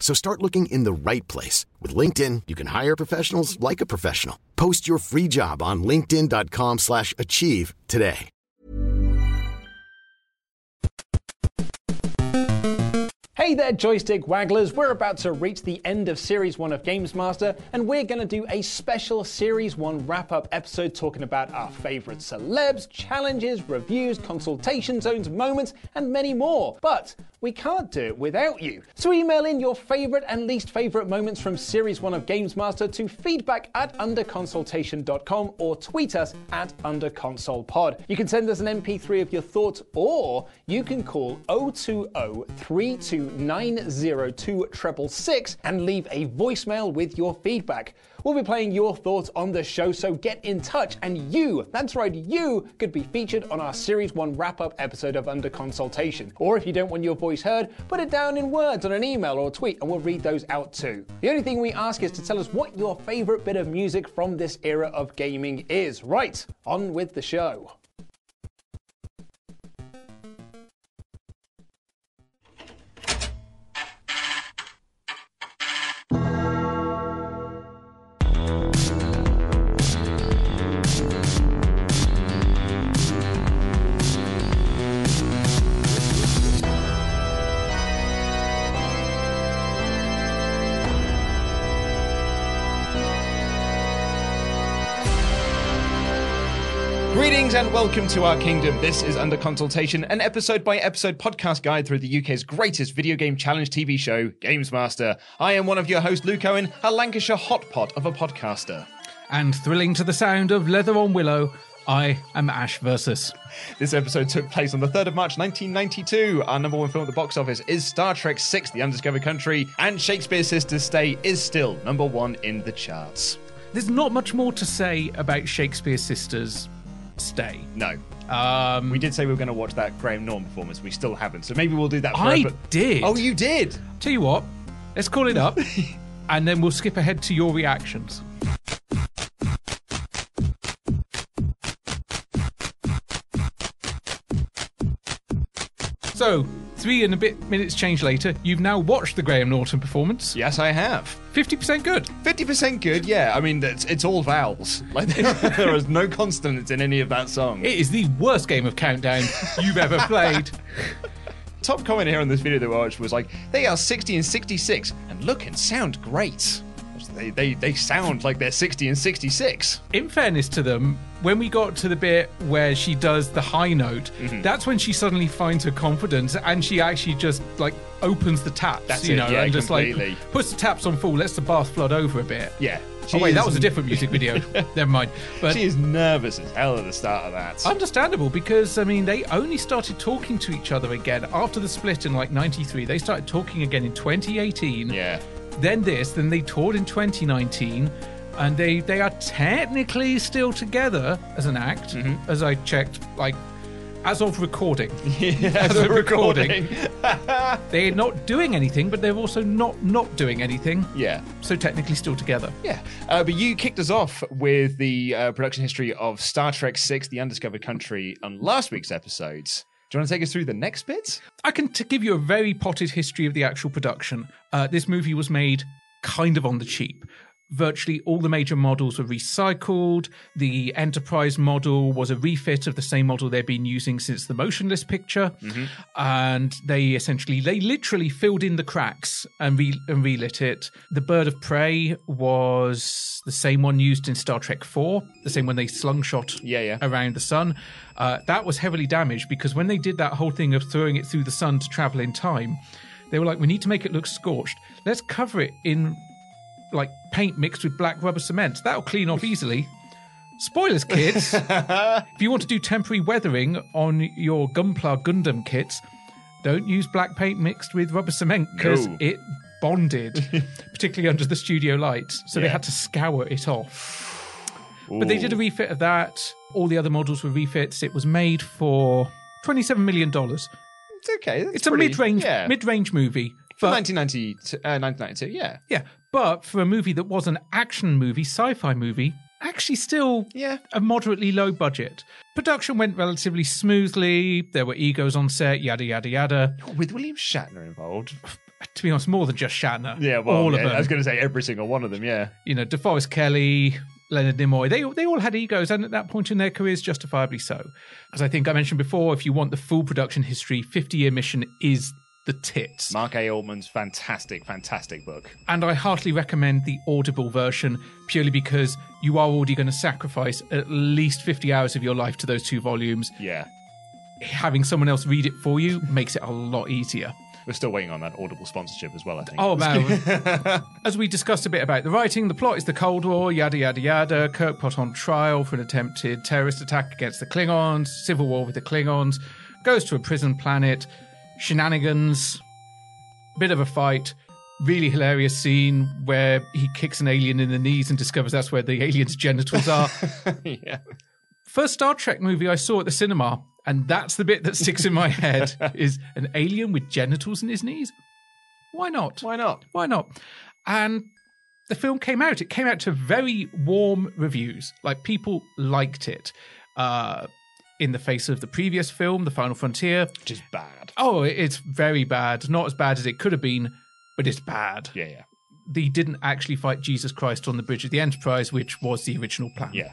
So start looking in the right place. With LinkedIn, you can hire professionals like a professional. Post your free job on linkedin.com slash achieve today. Hey there, joystick wagglers. We're about to reach the end of Series 1 of Games Master, and we're going to do a special Series 1 wrap up episode talking about our favourite celebs, challenges, reviews, consultation zones, moments, and many more. But we can't do it without you. So email in your favourite and least favourite moments from Series 1 of Games Master to feedback at underconsultation.com or tweet us at underconsolepod. You can send us an MP3 of your thoughts, or you can call 020 32902 and leave a voicemail with your feedback. We'll be playing your thoughts on the show, so get in touch and you, that's right, you could be featured on our Series 1 wrap up episode of Under Consultation. Or if you don't want your voice heard, put it down in words on an email or tweet and we'll read those out too. The only thing we ask is to tell us what your favourite bit of music from this era of gaming is. Right, on with the show. Greetings and welcome to our kingdom. This is Under Consultation, an episode by episode podcast guide through the UK's greatest video game challenge TV show, Games Master. I am one of your hosts, Luke Owen, a Lancashire hot pot of a podcaster. And thrilling to the sound of Leather on Willow, I am Ash Versus. This episode took place on the 3rd of March 1992. Our number one film at the box office is Star Trek VI The Undiscovered Country, and Shakespeare's Sister's Stay is still number one in the charts. There's not much more to say about Shakespeare's Sisters Stay. No. Um, We did say we were going to watch that Graham Norton performance. We still haven't, so maybe we'll do that. For I did. Oh, you did. Tell you what, let's call it up, and then we'll skip ahead to your reactions. So, three and a bit minutes change later, you've now watched the Graham Norton performance. Yes, I have. 50% good. Fifty percent good. Yeah, I mean it's, it's all vowels. Like there, there is no consonants in any of that song. It is the worst game of Countdown you've ever played. Top comment here on this video that we watched was like, they are 60 and 66 and look and sound great. They, they, they sound like they're 60 and 66. in fairness to them, when we got to the bit where she does the high note, Mm-hmm. that's when she suddenly finds her confidence and she actually just like opens the taps, That's you it, know, yeah, and just completely. like puts the taps on full, lets the bath flood over a bit. Yeah. Oh wait, She that is- was a different music video. Never mind. But She is nervous as hell at the start of that. understandable because I mean they only started talking to each other again after the split in like '93. They started talking again in 2018. yeah. Then this, then they toured in 2019, and they they are technically still together as an act, Mm-hmm. as I checked, like as of recording. Yeah, As a recording. They're not doing anything, but they're also not not doing anything. yeah. So technically still together. Yeah, uh, but you kicked us off with the uh, production history of Star Trek VI: The Undiscovered Country on last week's episodes. Do you want to take us through the next bit? I can t- give you a very potted history of the actual production. Uh, this movie was made kind of on the cheap. Virtually all the major models were recycled. The Enterprise model was a refit of the same model they've been using since the motionless picture, and they essentially they literally filled in the cracks and, re- and relit it. The Bird of Prey was the same one used in Star Trek Four, the same one they slungshot Yeah, yeah. around the sun. Uh, that was heavily damaged because when they did that whole thing of throwing it through the sun to travel in time, they were like, "We need to make it look scorched. Let's cover it in like paint mixed with black rubber cement. That'll clean off easily." Spoilers, kids. if you want to do temporary weathering on your Gunpla Gundam kits, don't use black paint mixed with rubber cement because No. it bonded, particularly under the studio lights. So they had to scour it off. But they did a refit of that. All the other models were refits. It was made for twenty-seven million dollars. It's okay. It's a mid-range yeah. mid-range movie. For But, 1990, uh, 1992, yeah. yeah, but for a movie that was an action movie, sci-fi movie, actually still Yeah. a moderately low budget. Production went relatively smoothly. There were egos on set, yada yada yada. With William Shatner involved. To be honest, more than just Shatner. Yeah, well, all of them. I was going to say every single one of them, yeah. you know, DeForest Kelley, Leonard Nimoy, they they all had egos, and at that point in their careers, justifiably so. As I think I mentioned before, if you want the full production history, 50 Year Mission is the tits. Mark A. Altman's fantastic, fantastic book. And I heartily recommend the Audible version purely because you are already going to sacrifice at least 50 hours of your life to those two volumes. Yeah. Having someone else read it for you makes it a lot easier. We're still waiting on that Audible sponsorship as well, I think. Oh man! As we discussed a bit about the writing, the plot is the Cold War, yada yada yada. Kirk put on trial for an attempted terrorist attack against the Klingons, civil war with the Klingons, goes to a prison planet, shenanigans, bit of a fight. Really hilarious scene where he kicks an alien in the knees and discovers that's where the alien's genitals are. yeah. First Star Trek movie I saw at the cinema, and that's the bit that sticks in my head: is an alien with genitals in his knees. Why not? Why not? Why not? And the film came out. It came out to very warm reviews. Like people liked it. Uh, in the face of the previous film, The Final Frontier. Which is bad. Oh, it's very bad. Not as bad as it could have been, but it's bad. Yeah, yeah. They didn't actually fight Jesus Christ on the bridge of the Enterprise, which was the original plan. Yeah.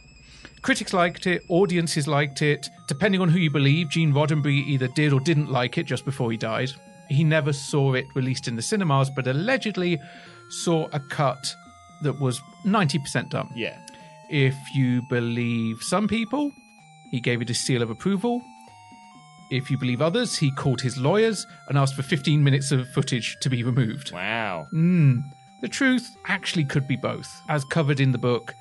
Critics liked it, audiences liked it. Depending on who you believe, Gene Roddenberry either did or didn't like it just before he died. He never saw it released in the cinemas, but allegedly saw a cut that was 90% done. Yeah. If you believe some people, he gave it a seal of approval. If you believe others, he called his lawyers and asked for 15 minutes of footage to be removed. Wow. Hmm. The truth actually could be both. As covered in the book,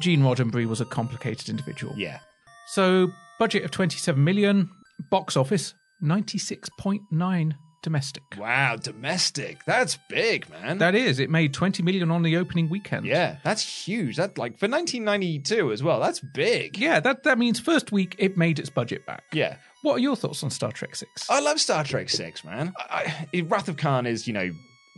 Gene Roddenberry was a complicated individual. Yeah. So, budget of 27 million, box office 96.9 domestic. Wow, domestic. That's big, man. That is, it made 20 million on the opening weekend. yeah, that's huge. That like for 1992 as well. That's big. Yeah, that, that means first week it made its budget back. Yeah. What are your thoughts on Star Trek 6? I love Star Trek Six, man. I, I, Wrath of Khan is, you know,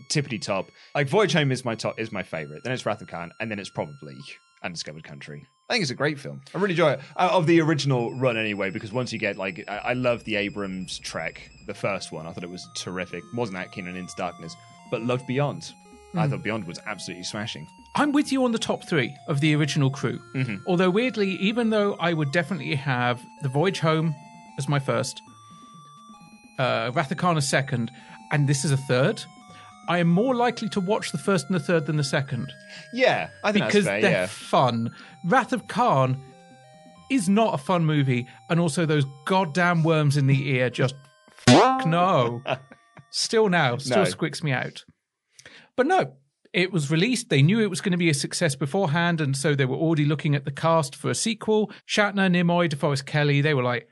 tippity top. Like Voyage Home is my top, is my favorite. Then it's Wrath of Khan, and then it's probably Undiscovered Country. I think it's a great film. I really enjoy it uh, of the original run anyway. Because once you get like, I, I love the Abrams Trek, the first one. I thought it was terrific. wasn't that keen on Into Darkness, but loved Beyond. I thought Beyond was absolutely smashing. I'm with you on the top three of the original crew. Although, weirdly, even though I would definitely have The Voyage Home as my first, uh, Wrath Khan a second, and this is a third, I am more likely to watch the first and the third than the second Yeah, I think because that's fair. they're Yeah. fun. Wrath of Khan is not a fun movie, and also those goddamn worms in the ear just fuck no. Still now, still No. squicks me out. But no, it was released. They knew it was going to be a success beforehand, and so they were already looking at the cast for a sequel. Shatner, Nimoy, DeForest Kelley, they were like,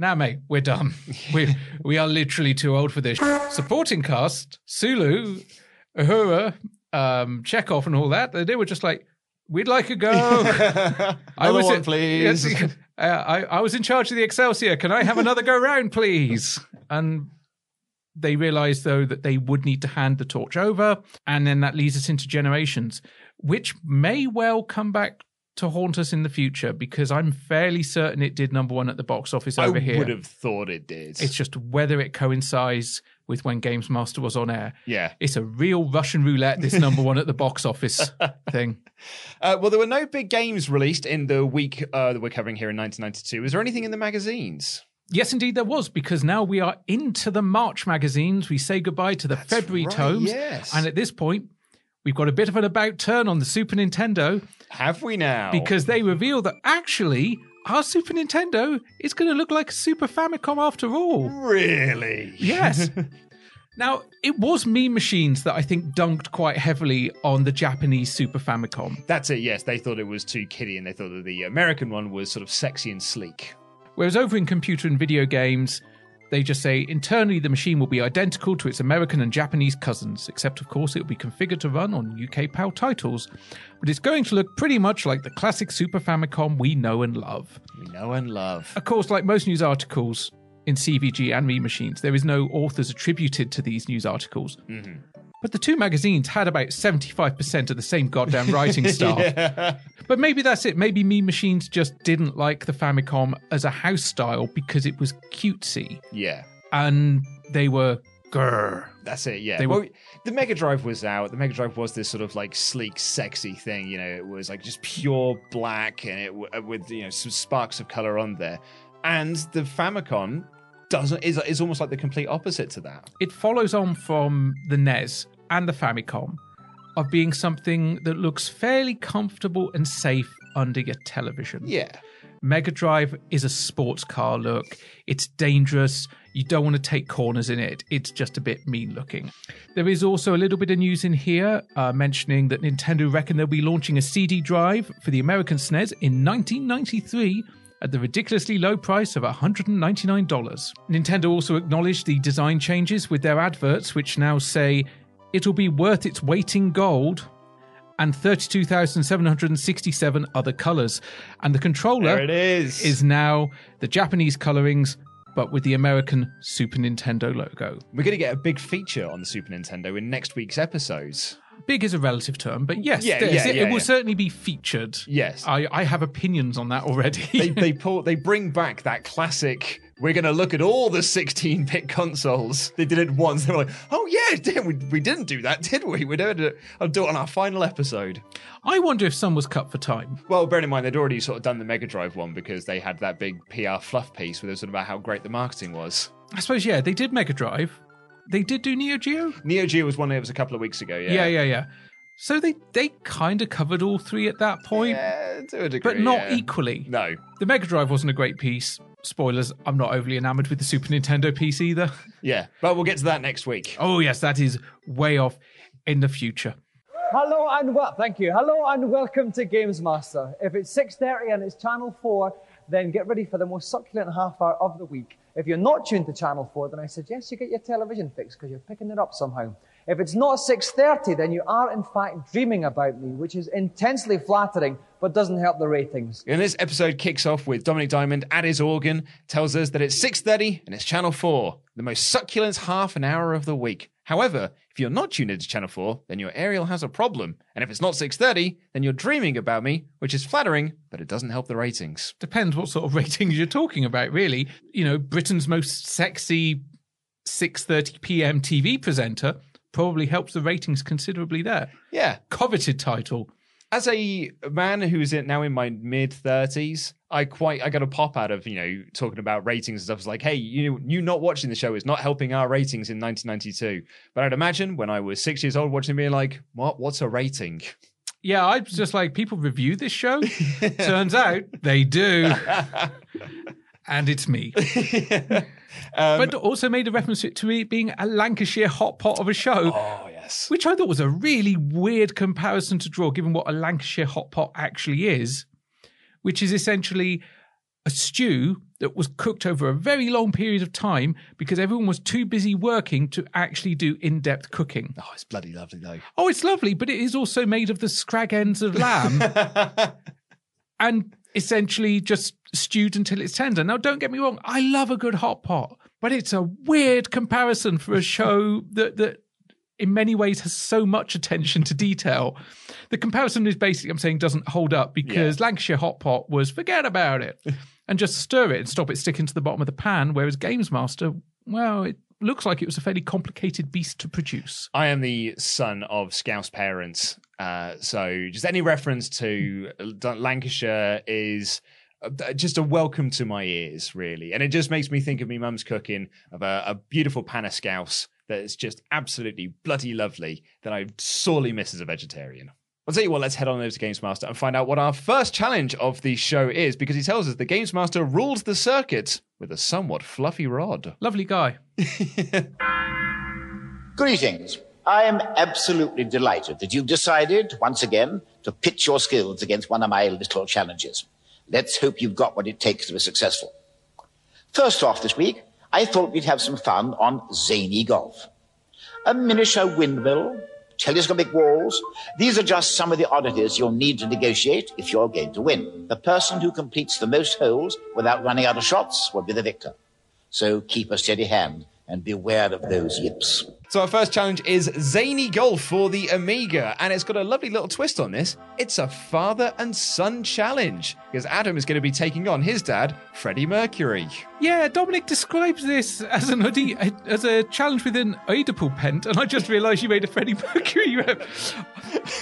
"Nah, mate, we're done. we we are literally too old for this." Supporting cast: Sulu, Uhura, um, Chekov, and all that. They were just like, "We'd like a go." I Another one, in- please. Yes, uh, I, I was in charge of the Excelsior. Can I have another go round, please? And they realized, though, that they would need to hand the torch over. And then that leads us into Generations, which may well come back to haunt us in the future because I'm fairly certain it did number one at the box office over I here. I would have thought it did. It's just whether it coincides with when Games Master was on air. yeah. It's a real Russian roulette, this number one at the box office thing. Uh, well, there were no big games released in the week uh, that we're covering here in 1992. Is there anything in the magazines? Yes, indeed, there was, because now we are into the March magazines. We say goodbye to the February right, tomes. yes. And at this point, we've got a bit of an about turn on the Super Nintendo Have we now? because they reveal that actually our Super Nintendo is going to look like a Super Famicom after all. really? Yes. now, it was Mean Machines that I think dunked quite heavily on the Japanese Super Famicom. That's it. Yes, they thought it was too kiddie, and they thought that the American one was sort of sexy and sleek. Whereas over in computer and video games, they just say internally the machine will be identical to its American and Japanese cousins, except of course it will be configured to run on UK PAL titles. But it's going to look pretty much like the classic Super Famicom we know and love. We know and love. Of course, like most news articles in CVG and Mean Machines, there is no authors attributed to these news articles. Mm-hmm. But the two magazines had about 75% of the same goddamn writing staff. But maybe that's it. Maybe Mean Machines just didn't like the Famicom as a house style because it was cutesy. Yeah. And they were grr. That's it, yeah. They well, were- the Mega Drive was out. The Mega Drive was this sort of like sleek, sexy thing. You know, it was like just pure black and it uh, with you know some sparks of color on there. And the Famicom doesn't is is almost like the complete opposite to that. It follows on from the NES and the Famicom of being something that looks fairly comfortable and safe under your television. Yeah. Mega Drive is a sports car look. It's dangerous. You don't want to take corners in it. It's just a bit mean looking. There is also a little bit of news in here uh, mentioning that Nintendo reckon they'll be launching a CD drive for the American SNES in 1993 at the ridiculously low price of $199. Nintendo also acknowledged the design changes with their adverts, which now say it'll be worth its weight in gold and 32,767 other colors. And the controller There it is. is now the Japanese colorings, but with the American Super Nintendo logo. We're going to get a big feature on the Super Nintendo in next week's episodes. Big is a relative term, but yes, Yeah, yeah, it, yeah, will yeah. certainly be featured. Yes. I, I have opinions on that already. they they pull they bring back that classic. We're going to look at all the 16-bit consoles. They did it once. They were like, "Oh yeah, we, we didn't do that, did we? We're doing it. I'll do it on our final episode." I wonder if some was cut for time. Well, bearing in mind they'd already sort of done the Mega Drive one because they had that big PR fluff piece where they were sort of about how great the marketing was. I suppose, yeah, they did Mega Drive. They did do Neo Geo. Neo Geo was one that was a couple of weeks ago. Yeah, Yeah, yeah, yeah. So they they kind of covered all three at that point, Yeah, to a degree, but not yeah. equally. No, The Mega Drive wasn't a great piece. Spoilers, I'm not overly enamored with the Super Nintendo piece either. yeah, but we'll get to that next week. Oh, yes, that is way off in the future. Hello and well, thank you. Hello and welcome to Games Master. If it's 6:30 and it's Channel 4, then get ready for the most succulent half hour of the week. If you're not tuned to Channel 4, then I suggest you get your television fixed because you're picking it up somehow. If it's not 6:30, then you are in fact dreaming about me, which is intensely flattering but doesn't help the ratings. And this episode kicks off with Dominik Diamond at his organ, tells us that it's 6.30 and it's Channel 4, the most succulent half an hour of the week. However, if you're not tuned into Channel 4, then your aerial has a problem. And if it's not 6.30, then you're dreaming about me, which is flattering, but it doesn't help the ratings. Depends what sort of ratings you're talking about, really. You know, Britain's most sexy 6:30 p.m. TV presenter probably helps the ratings considerably there. Yeah. Coveted title. As a man who's now in my mid 30s, I quite I got a pop out of you know talking about ratings and stuff. It's like, hey, you you not watching the show is not helping our ratings in 1992. But I'd imagine when I was six years old watching, being like, what what's a rating? Yeah, I was just like, people review this show. Turns out they do. and it's me. Um, but also made a reference to it to it being a Lancashire hot pot of a show. Oh yes, which I thought was a really weird comparison to draw, given what a Lancashire hot pot actually is, which is essentially a stew that was cooked over a very long period of time because everyone was too busy working to actually do in depth cooking. oh it's bloody lovely though. Oh, it's lovely, but it is also made of the scrag ends of lamb and essentially just stewed until it's tender. Now, don't get me wrong, I love a good hot pot, but it's a weird comparison for a show that that in many ways has so much attention to detail. The comparison is basically, I'm saying, doesn't hold up because Lancashire Hot Pot was forget about it and just stir it and stop it sticking to the bottom of the pan, whereas Games Master, well, it looks like it was a fairly complicated beast to produce. I am the son of Scouse parents, uh, so just any reference to Lancashire is uh, just a welcome to my ears, really. And it just makes me think of me mum's cooking of a, a beautiful pan of scouse that is just absolutely bloody lovely that I sorely miss as a vegetarian. I'll tell you what, let's head on over to Games Master and find out what our first challenge of the show is because he tells us the Games Master rules the circuit with a somewhat fluffy rod. Lovely guy. Greetings. I am absolutely delighted that you've decided, once again, to pitch your skills against one of my little challenges. Let's hope you've got what it takes to be successful. First off this week, I thought we'd have some fun on zany golf. A miniature windmill, telescopic walls. These are just some of the oddities you'll need to negotiate if you're going to win. The person who completes the most holes without running out of shots will be the victor. So keep a steady hand and beware of those yips. So our first challenge is Zany Golf for the Amiga, and it's got a lovely little twist on this. It's a father and son challenge because Adam is going to be taking on his dad, Freddie Mercury. Yeah, Dominik describes this as an as a challenge with an Oedipal pent, and I just realised you made a Freddie Mercury.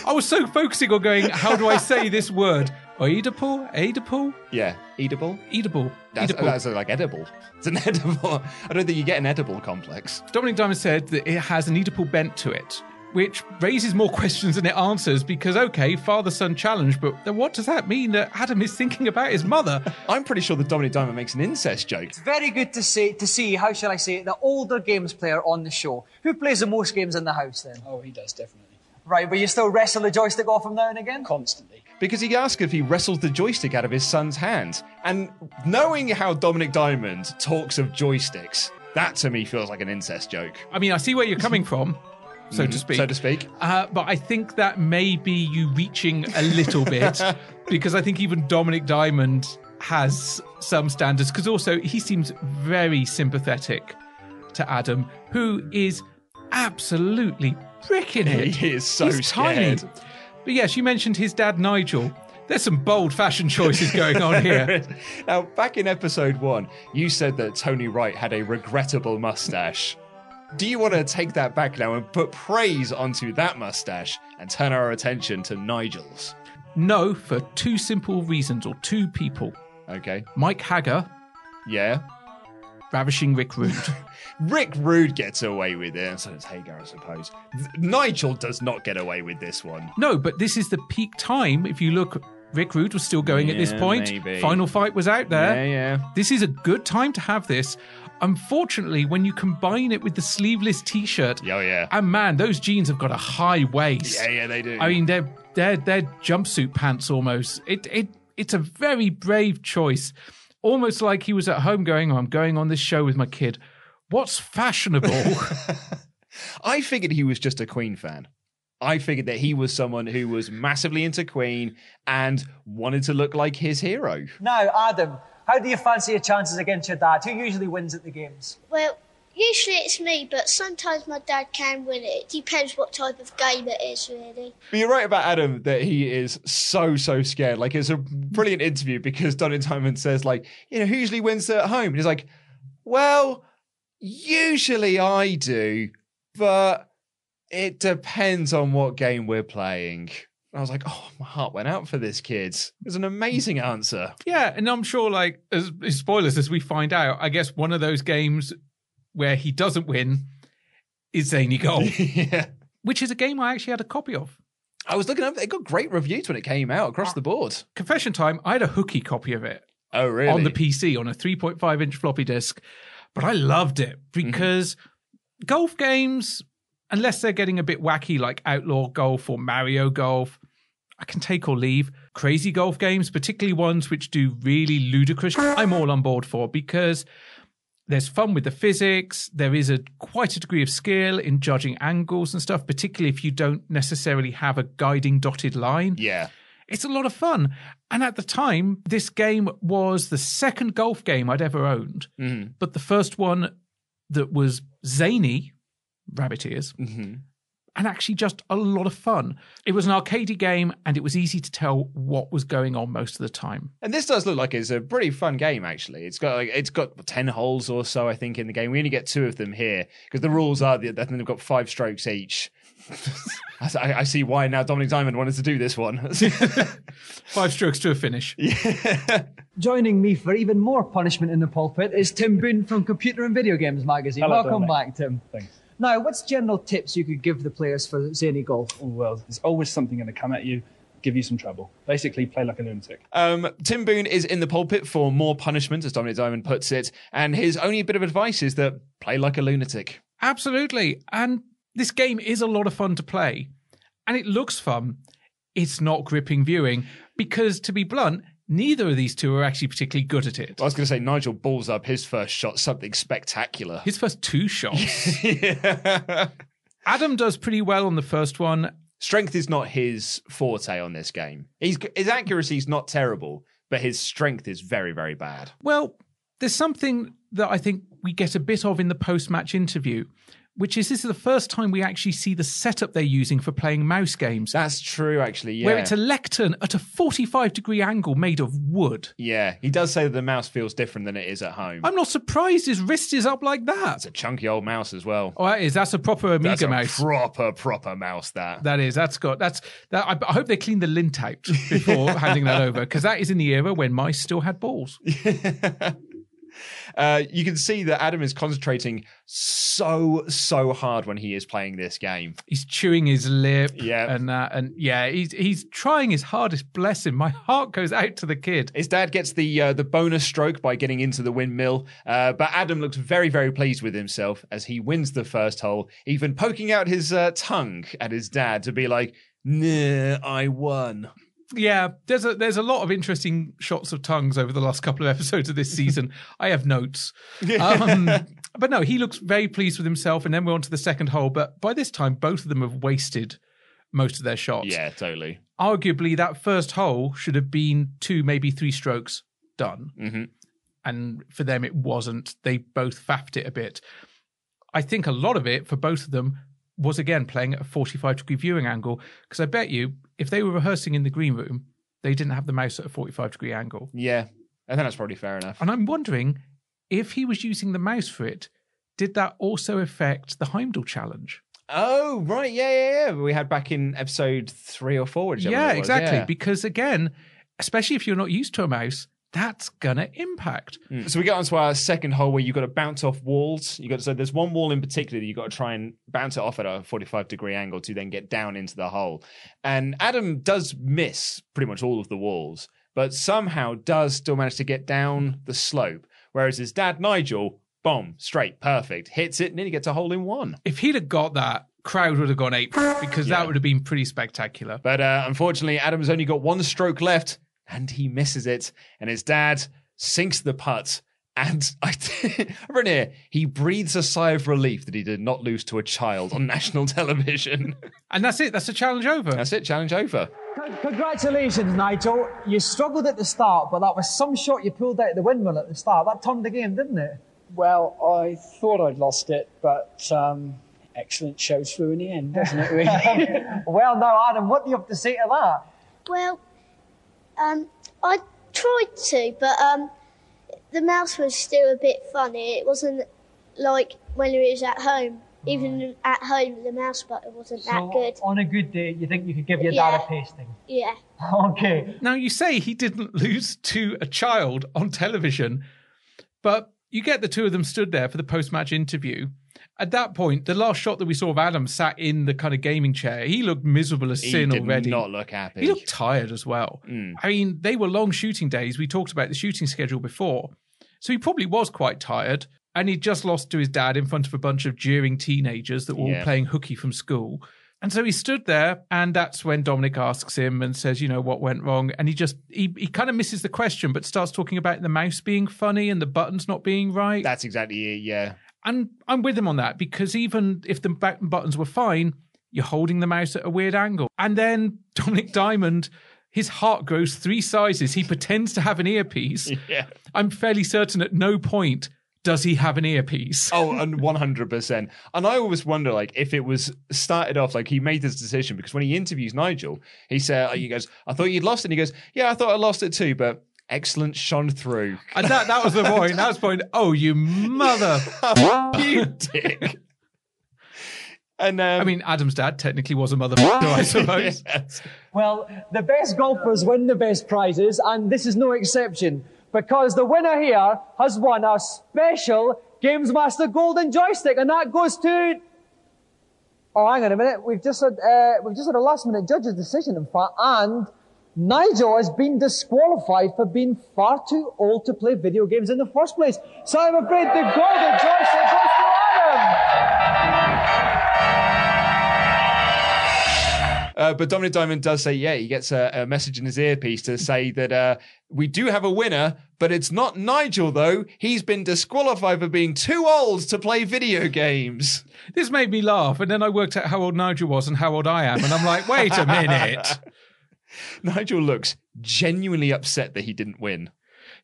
I was so focusing on going, how do I say this word? Oedipal? Oedipal? Yeah, edible. Edible. That's, edible. that's like edible. It's an edible. I don't think you get an edible complex. Dominik Diamond said that it has an Oedipal bent to it, which raises more questions than it answers because, okay, father son challenge, but then what does that mean that Adam is thinking about his mother? I'm pretty sure that Dominik Diamond makes an incest joke. It's very good to see, to see, how shall I say it, the older games player on the show. Who plays the most games in the house then? Oh, he does, definitely. Right, but you still wrestle the joystick off him now and again? Constantly. Because he asked if he wrestled the joystick out of his son's hand. And knowing how Dominik Diamond talks of joysticks, that to me feels like an incest joke. I mean, I see where you're coming from, so to speak. So to speak. Uh, but I think that may be you reaching a little bit because I think even Dominik Diamond has some standards because also he seems very sympathetic to Adam, who is absolutely bricking it. He is so He's tiny. But yes, you mentioned his dad, Nigel. There's some bold fashion choices going on here. now, back in episode one, you said that Tony Wright had a regrettable mustache. Do you want to take that back now and put praise onto that mustache and turn our attention to Nigel's? No, for two simple reasons, or two people. Okay. Mike Haggar, Yeah. ravishing Rick Rude. Rick Rude gets away with it, and so does Haggar, I suppose. Nigel does not get away with this one. No, but this is the peak time. If you look, Rick Rude was still going at this Yeah, point. maybe. Final Fight was out there. Yeah, yeah. This is a good time to have this. Unfortunately, when you combine it with the sleeveless T-shirt, Oh, yeah. and man, those jeans have got a high waist. Yeah, yeah, they do. I mean, they're they're they're jumpsuit pants almost. It it it's a very brave choice. Almost like he was at home going, oh, "I'm going on this show with my kid. What's fashionable?" I figured he was just a Queen fan. I figured that he was someone who was massively into Queen and wanted to look like his hero. No, Adam, how do you fancy your chances against your dad? Who usually wins at the games? Well, usually it's me, but sometimes my dad can win it. It depends what type of game it is, really. But you're right about Adam that he is so so scared. Like it's a brilliant interview because Donald Diamond says like, you know, who usually wins at home? And he's like, well, usually I do, but it depends on what game we're playing. I was like, oh, my heart went out for this kid. It was an amazing answer. Yeah, and I'm sure, like, as spoilers as we find out, I guess one of those games where he doesn't win is Zany Golf, yeah. which is a game I actually had a copy of. I was looking up, it got great reviews when it came out across the board. Confession time, I had a hooky copy of it Oh, really? on the PC on a 3.5 inch floppy disk, but I loved it mm-hmm. because golf games, unless they're getting a bit wacky like Outlaw Golf or Mario Golf, I can take or leave. Crazy golf games, particularly ones which do really ludicrous, I'm all on board for because there's fun with the physics. There is a quite a degree of skill in judging angles and stuff, particularly if you don't necessarily have a guiding dotted line. Yeah. It's a lot of fun. And at the time, this game was the second golf game I'd ever owned, mm-hmm. but the first one that was zany, rabbit ears, mm-hmm. And actually just a lot of fun. It was an arcadey game and it was easy to tell what was going on most of the time. And this does look like it's a pretty fun game. Actually, it's got like it's got ten holes or so. I think in the game we only get two of them here because the rules are that they've got five strokes each. I, I see why now Dominik Diamond wanted to do this one. Five strokes to a finish. Yeah. Joining me for even more punishment in the pulpit is Tim Boone from Computer and Video Games Magazine. Hello, Welcome Dominik. back, Tim. Thanks. Now, what's general tips you could give the players for Zany Golf? Oh, well, there's always something going to come at you, give you some trouble. Basically, play like a lunatic. Um, Tim Boone is in the pulpit for more punishment, as Dominik Diamond puts it, and his only bit of advice is that play like a lunatic. Absolutely. And this game is a lot of fun to play. And it looks fun. It's not gripping viewing because, to be blunt, neither of these two are actually particularly good at it. I was going to say Nigel balls up his first shot, something spectacular. His first two shots. Adam does pretty well on the first one. Strength is not his forte on this game. He's, his accuracy is not terrible, but his strength is very, very bad. Well, there's something that I think we get a bit of in the post match interview, which is this is the first time we actually see the setup they're using for playing mouse games. That's true, actually. Yeah. Where it's a lectern at a 45 degree angle made of wood. yeah, he does say that the mouse feels different than it is at home. I'm not surprised his wrist is up like that. It's a chunky old mouse as well. Oh, that is. That's a proper Amiga That's a mouse. proper, proper mouse. That That is. That's got. That's. That, I, I hope they clean the lint out before handing that over because that is in the era when mice still had balls. uh, you can see that Adam is concentrating so so hard when he is playing this game. He's chewing his lip. Yeah. And that. And yeah, he's he's trying his hardest. Bless him. My heart goes out to the kid. His dad gets the uh, the bonus stroke by getting into the windmill, uh, but Adam looks very very pleased with himself as he wins the first hole, even poking out his uh, tongue at his dad to be like, "Nah, I won." Yeah, there's a there's a lot of interesting shots of tongues over the last couple of episodes of this season. I have notes, um, but no, he looks very pleased with himself. And then we're on to the second hole. But by this time, both of them have wasted most of their shots. Yeah, totally. Arguably, that first hole should have been two, maybe three strokes done, hmm and for them it wasn't. They both faffed it a bit. I think a lot of it for both of them was again playing at a 45 degree viewing angle because I bet you if they were rehearsing in the green room, they didn't have the mouse at a 45 degree angle. Yeah, I think that's probably fair enough. And I'm wondering if he was using the mouse for it, did that also affect the Heimdall challenge? Oh right, yeah, yeah, yeah. We had back in episode three or four. yeah, exactly. yeah. Because again, especially if you're not used to a mouse, that's gonna impact. Mm. So we get onto our second hole where you've got to bounce off walls. You got to, so there's one wall in particular that you've got to try and bounce it off at a 45 degree angle to then get down into the hole. And Adam does miss pretty much all of the walls, but somehow does still manage to get down the slope. Whereas his dad Nigel, bomb, straight, perfect, hits it and then he gets a hole in one. If he'd have got that, crowd would have gone ape because Yeah. that would have been pretty spectacular. But uh, unfortunately, Adam's only got one stroke left, and he misses it. And his dad sinks the putt. And I, I've here, he breathes a sigh of relief that he did not lose to a child on national television. And that's it. That's the challenge over. That's it. Challenge over. Congratulations, Nigel. You struggled at the start, but that was some shot you pulled out of the windmill at the start. That turned the game, didn't it? Well, I thought I'd lost it, but um, excellent show through in the end, doesn't it, really? well, now, Adam, what do you have to say to that? Well, um, I tried to, but um, the mouse was still a bit funny. It wasn't like when it was at home. Even at home, the mouse button wasn't that good. on a good day, you think you could give your dad a pasting? Yeah. Okay. Now, you say he didn't lose to a child on television, but you get the two of them stood there for the post match interview. At that point, the last shot that we saw of Adam sat in the kind of gaming chair. He looked miserable as He sin did already. not look happy. He looked tired as well. Mm. I mean, they were long shooting days. We talked about the shooting schedule before. So he probably was quite tired. And he just lost to his dad in front of a bunch of jeering teenagers that were all playing hooky from school. And so he stood there, and that's when Dominik asks him and says, you know, what went wrong? And he just, he, he kind of misses the question, but starts talking about the mouse being funny and the buttons not being right. That's exactly it, yeah. And I'm with him on that because even if the back buttons were fine, you're holding the mouse at a weird angle. And then Dominik Diamond, his heart grows three sizes. He pretends to have an earpiece. Yeah. I'm fairly certain at no point Does he have an earpiece? Oh, and one hundred percent. And I always wonder, like, if it was started off like he made this decision because when he interviews Nigel, he said, he goes, "I thought you'd lost it." And he goes, "Yeah, I thought I lost it too, but excellent shone through." And that that was the point. That was the point. Oh, you mother! you dick. And um, I mean, Adam's dad technically was a motherfucker, I suppose. Yes. Well, the best golfers win the best prizes, and this is no exception, because the winner here has won a special Games Master Golden Joystick, and that goes to. Oh, hang on a minute. We've just had uh, we've just had a last minute judge's decision, in fact, and Nigel has been disqualified for being far too old to play video games in the first place. So I'm afraid the Golden Joystick goes to Adam. Uh, but Dominik Diamond does say, yeah, he gets a, a message in his earpiece to say that uh, we do have a winner, but it's not Nigel, though. He's been disqualified for being too old to play video games. This made me laugh, and then I worked out how old Nigel was and how old I am, and I'm like, wait a minute. Nigel looks genuinely upset that he didn't win.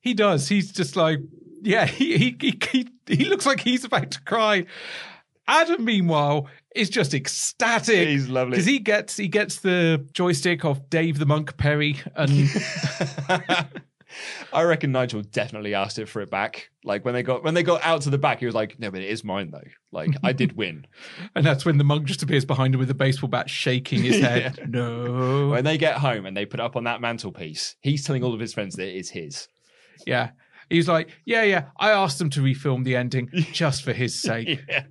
He does. He's just like, yeah, he he he, he, he looks like he's about to cry. Adam, meanwhile, is just ecstatic. He's lovely. because he gets he gets the joystick of Dave the Monk Perry, and I reckon Nigel definitely asked it for it back. Like when they got when they got out to the back, he was like, "No, but it is mine though. Like I did win." and that's when the monk just appears behind him with a baseball bat, shaking his head. Yeah. No, when they get home and they put it up on that mantelpiece, he's telling all of his friends that it is his. yeah. He's like, yeah, yeah. I asked them to refilm the ending just for his sake. Yeah.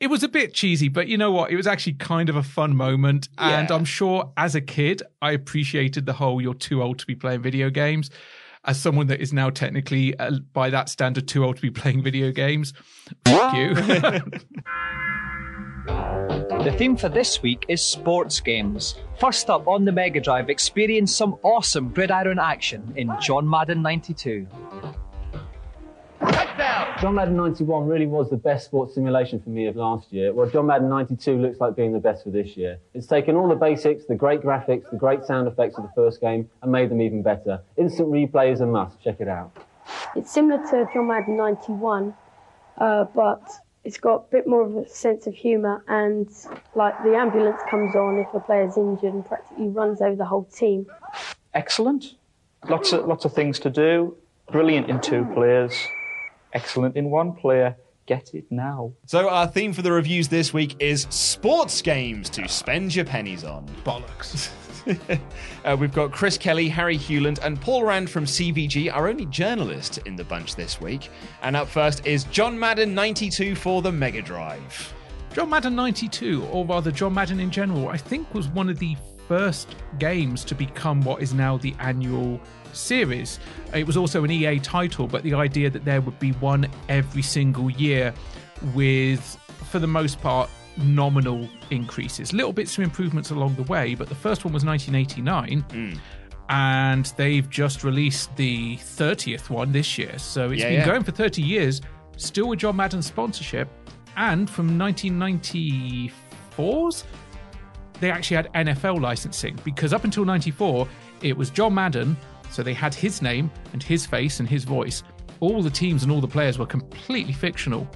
It was a bit cheesy, but you know what? It was actually kind of a fun moment. And Yeah. I'm sure as a kid, I appreciated the whole you're too old to be playing video games. As someone that is now technically, uh, by that standard, too old to be playing video games, fuck you. The theme for this week is sports games. First up on the Mega Drive, experience some awesome gridiron action in John Madden 92. John Madden 91 really was the best sports simulation for me of last year. Well, John Madden 92 looks like being the best for this year. It's taken all the basics, the great graphics, the great sound effects of the first game, and made them even better. Instant replay is a must. Check it out. It's similar to John Madden 91, uh, but it's got a bit more of a sense of humour and like the ambulance comes on if a player's injured and practically runs over the whole team. excellent. Lots of lots of things to do. Brilliant in two players. Excellent in one player. Get it now. So our theme for the reviews this week is sports games to spend your pennies on. Bollocks. uh, we've got Chris Kelly, Harry Hewland, and Paul Rand from CVG, our only journalist in the bunch this week. And up first is John Madden 92 for the Mega Drive. John Madden 92, or rather John Madden in general, I think was one of the first games to become what is now the annual series. It was also an EA title, but the idea that there would be one every single year with, for the most part, nominal increases. Little bits of improvements along the way, but the first one was 1989. Hmm. And they've just released the 30th one this year. So it's Yeah, been yeah. going for 30 years, still with John Madden sponsorship. And from 1994's, they actually had NFL licensing because up until 94, it was John Madden. So they had his name and his face and his voice. All the teams and all the players were completely fictional.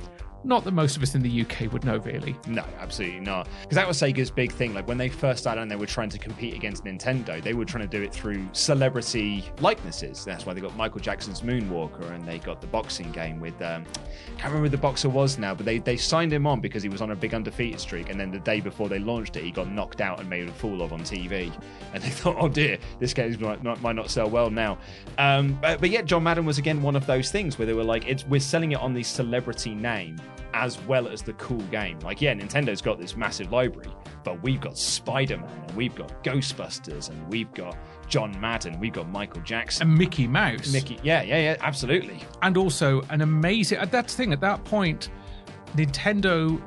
Not that most of us in the UK would know, really. No, absolutely not. Because that was Sega's big thing. Like when they first started and they were trying to compete against Nintendo, they were trying to do it through celebrity likenesses. That's why they got Michael Jackson's Moonwalker and they got the boxing game with, um, can't remember who the boxer was now, but they, they signed him on because he was on a big undefeated streak. And then the day before they launched it, he got knocked out and made a fool of on TV. And they thought, oh dear, this game might not, might not sell well now. Um, but, but yet, John Madden was again one of those things where they were like, it's, we're selling it on the celebrity name as well as the cool game. Like, yeah, Nintendo's got this massive library, but we've got Spider Man, and we've got Ghostbusters, and we've got John Madden, we've got Michael Jackson, And Mickey Mouse. Mickey. Yeah, yeah, yeah, absolutely. and also an amazing at that thing at that point nintendo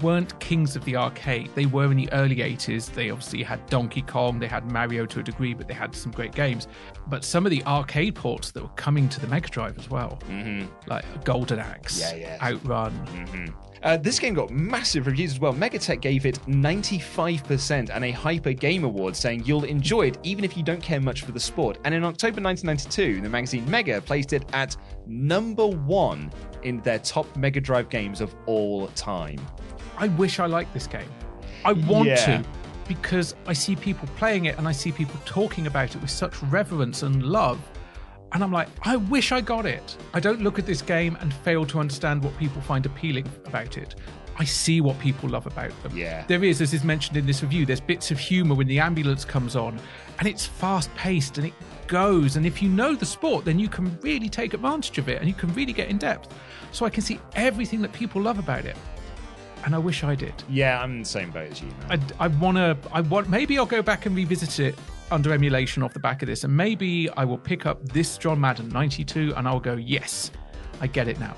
weren't kings of the arcade they were in the early 80s they obviously had donkey kong they had mario to a degree but they had some great games but some of the arcade ports that were coming to the mega drive as well mm-hmm. like golden axe Yeah, yeah. outrun Mm-hmm. Uh, this game got massive reviews as well. Megatech gave it 95% and a Hyper Game Award, saying you'll enjoy it even if you don't care much for the sport. And in October 1992, the magazine Mega placed it at number one in their top Mega Drive games of all time. I wish I liked this game. I want Yeah. to because I see people playing it and I see people talking about it with such reverence and love. And I'm like, I wish I got it. I don't look at this game and fail to understand what people find appealing about it. I see what people love about them. Yeah. There is, as is mentioned in this review, there's bits of humour when the ambulance comes on, and it's fast paced and it goes. And if you know the sport, then you can really take advantage of it and you can really get in depth. So I can see everything that people love about it. And I wish I did. Yeah, I'm in the same boat as you, man. I, I want to. I want. Maybe I'll go back and revisit it under emulation off the back of this, and maybe I will pick up this John Madden '92, and I'll go, yes, I get it now.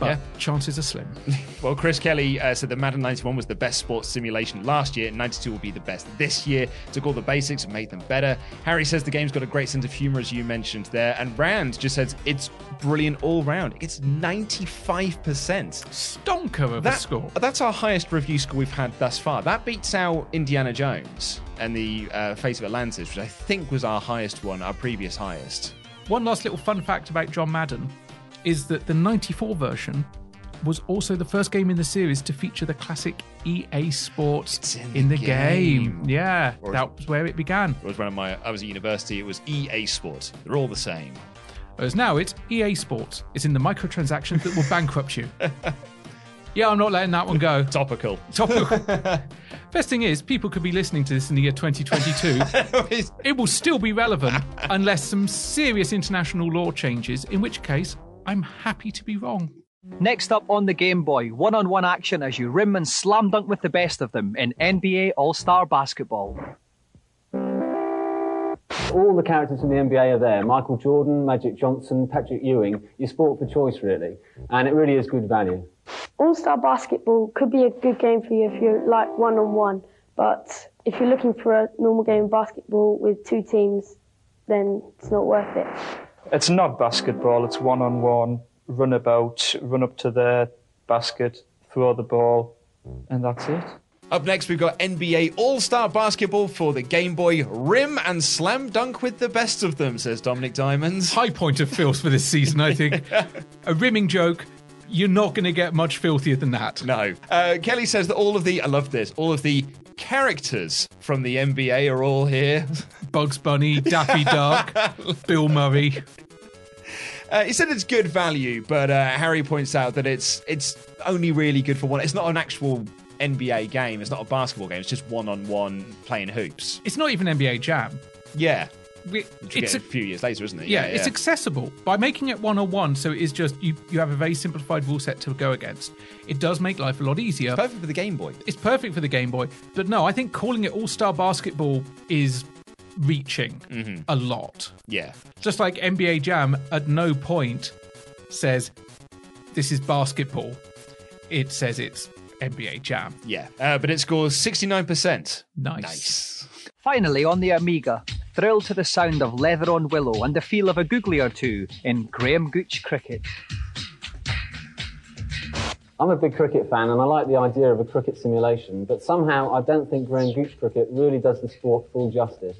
But Yeah. chances are slim. Well, Chris Kelly uh, said that Madden 91 was the best sports simulation last year. and 92 will be the best this year. Took all the basics and made them better. Harry says the game's got a great sense of humor, as you mentioned there. And Rand just says it's brilliant all round. It's 95%. Stonker of a That- score. That's our highest review score we've had thus far. That beats out Indiana Jones and the uh, Fate of Atlantis, which I think was our highest one, our previous highest. One last little fun fact about John Madden is that the 94 version was also the first game in the series to feature the classic EA Sports in, the, game. game. Yeah, Or- that was where it began. It was one of my. I was at university. It was EA Sports. They're all the same. Oh, Whereas now it's EA Sports. It's in the microtransactions that will bankrupt you. Yeah, I'm not letting that one go. Topical. Topical. Best thing is, people could be listening to this in the year 2022. it will still be relevant unless some serious international law changes, in which case, I'm happy to be wrong. Next up on the Game Boy, one on one action as you rim and slam dunk with the best of them in NBA All Star Basketball. All the characters from the NBA are there. Michael Jordan, Magic Johnson, Patrick Ewing. Your sport for choice, really. And it really is good value. All Star Basketball could be a good game for you if you're like one on one, but if you're looking for a normal game of basketball with two teams, then it's not worth it. It's not basketball, it's one on one, run about, run up to the basket, throw the ball, and that's it. Up next, we've got NBA All Star Basketball for the Game Boy. Rim and slam dunk with the best of them, says Dominik Diamonds. High point of filth for this season, I think. A rimming joke. You're not going to get much filthier than that. No. Uh, Kelly says that all of the, I love this, all of the characters from the NBA are all here. Bugs Bunny, Daffy Duck, Bill Murray. Uh, he said it's good value, but uh, Harry points out that it's it's only really good for one. It's not an actual NBA game. It's not a basketball game. It's just one on one playing hoops. It's not even NBA Jam. Yeah. We- It's a, a few years later, isn't it? yeah, it's accessible by making it one on one. So it is just you. You have a very simplified rule set to go against. It does make life a lot easier. It's perfect for the Game Boy. It's perfect for the Game Boy. But no, I think calling it All Star Basketball is reaching a lot. Yeah. Just like NBA Jam at no point says this is basketball. It says it's NBA Jam. Yeah. Uh, but it scores 69%. Nice. Nice. Finally, on the Amiga, thrill to the sound of leather on willow and the feel of a googly or two in Graham Gooch cricket. I'm a big cricket fan and I like the idea of a cricket simulation, but somehow I don't think Graham Gooch cricket really does the sport full justice.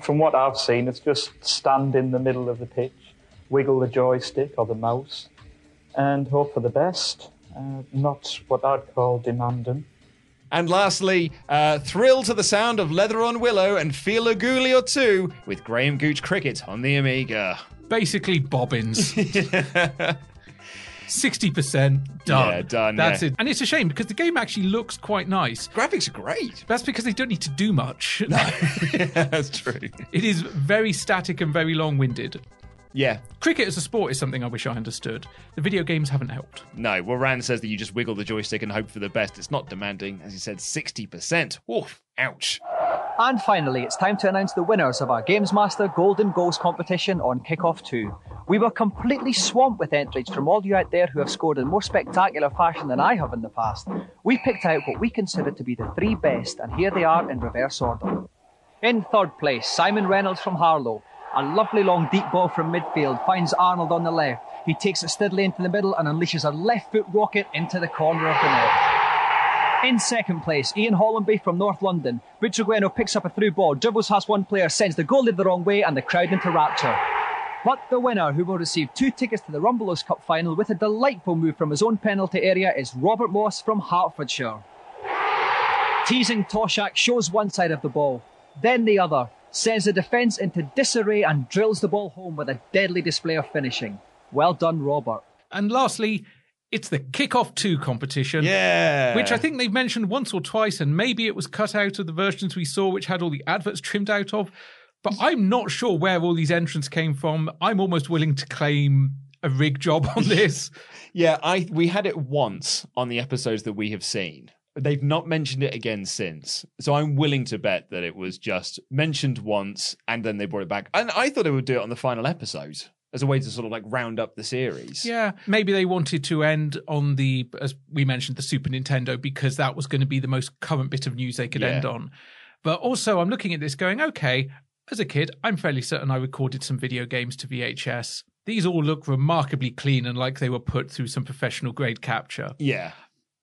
From what I've seen, it's just stand in the middle of the pitch, wiggle the joystick or the mouse, and hope for the best. Uh, not what I'd call demanding. And lastly, uh, thrill to the sound of Leather on Willow and feel a googly or two with Graham Gooch Cricket on the Amiga. Basically, bobbins. 60% done. Yeah, done, That's yeah. it. And it's a shame because the game actually looks quite nice. Graphics are great. That's because they don't need to do much. Yeah, That's true. It is very static and very long winded. Yeah. Cricket as a sport is something I wish I understood. The video games haven't helped. No, well, Rand says that you just wiggle the joystick and hope for the best. It's not demanding. As he said, 60%. Oof, ouch. And finally, it's time to announce the winners of our Games Master Golden Goals competition on Kickoff 2. We were completely swamped with entries from all you out there who have scored in more spectacular fashion than I have in the past. We picked out what we considered to be the three best, and here they are in reverse order. In third place, Simon Reynolds from Harlow. A lovely long deep ball from midfield finds Arnold on the left. He takes it steadily into the middle and unleashes a left foot rocket into the corner of the net. In second place, Ian Hollenby from North London. Butragueno picks up a through ball, dribbles past one player, sends the goalie the wrong way, and the crowd into rapture. But the winner, who will receive two tickets to the Rumbelows Cup final with a delightful move from his own penalty area, is Robert Moss from Hertfordshire. Teasing Toshack shows one side of the ball, then the other, sends the defence into disarray and drills the ball home with a deadly display of finishing. Well done, Robert. And lastly, it's the Kickoff 2 competition. Yeah. Which I think they've mentioned once or twice, and maybe it was cut out of the versions we saw, which had all the adverts trimmed out of. But I'm not sure where all these entrants came from. I'm almost willing to claim a rig job on this. Yeah, I we had it once on the episodes that we have seen. They've not mentioned it again since. So I'm willing to bet that it was just mentioned once and then they brought it back. And I thought they would do it on the final episode as a way to sort of like round up the series. Yeah, maybe they wanted to end on the, as we mentioned, the Super Nintendo because that was going to be the most current bit of news they could Yeah. end on. But also, I'm looking at this going, okay, as a kid, I'm fairly certain I recorded some video games to VHS. These all look remarkably clean and like they were put through some professional grade capture. Yeah.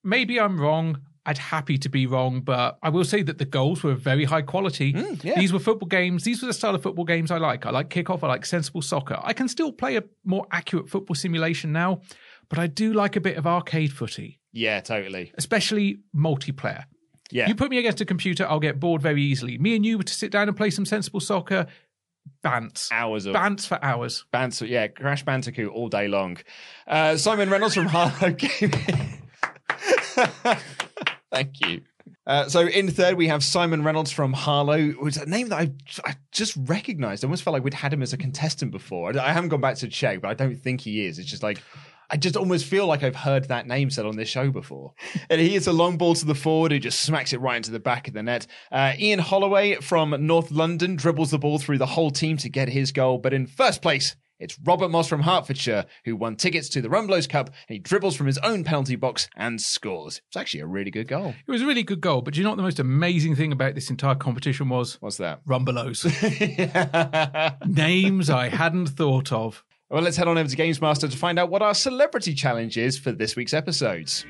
Maybe I'm wrong. I'd happy to be wrong, but I will say that the goals were very high quality. Mm, yeah. These were football games. These were the style of football games I like. I like kickoff. I like sensible soccer. I can still play a more accurate football simulation now, but I do like a bit of arcade footy, Yeah, totally. especially multiplayer. Yeah. You put me against a computer, I'll get bored very easily. Me and you were to sit down and play some sensible soccer, bants. Hours of Bants for hours. Bant- yeah, Crash Bandicoot all day long. Uh, Simon Reynolds from Harlow Gaming. Thank you. Uh, so in third, we have Simon Reynolds from Harlow, who's a name that I, I just recognised. I almost felt like we'd had him as a contestant before. I, I haven't gone back to check, but I don't think he is. It's just like I just almost feel like I've heard that name said on this show before. And he hits a long ball to the forward, who just smacks it right into the back of the net. Uh, Ian Holloway from North London dribbles the ball through the whole team to get his goal, but in first place. It's Robert Moss from Hertfordshire who won tickets to the Rumbelows Cup and he dribbles from his own penalty box and scores. It's actually a really good goal. It was a really good goal, but do you know what the most amazing thing about this entire competition was? What's that? Rumbelows. Names I hadn't thought of. Well, let's head on over to Gamesmaster to find out what our celebrity challenge is for this week's episodes.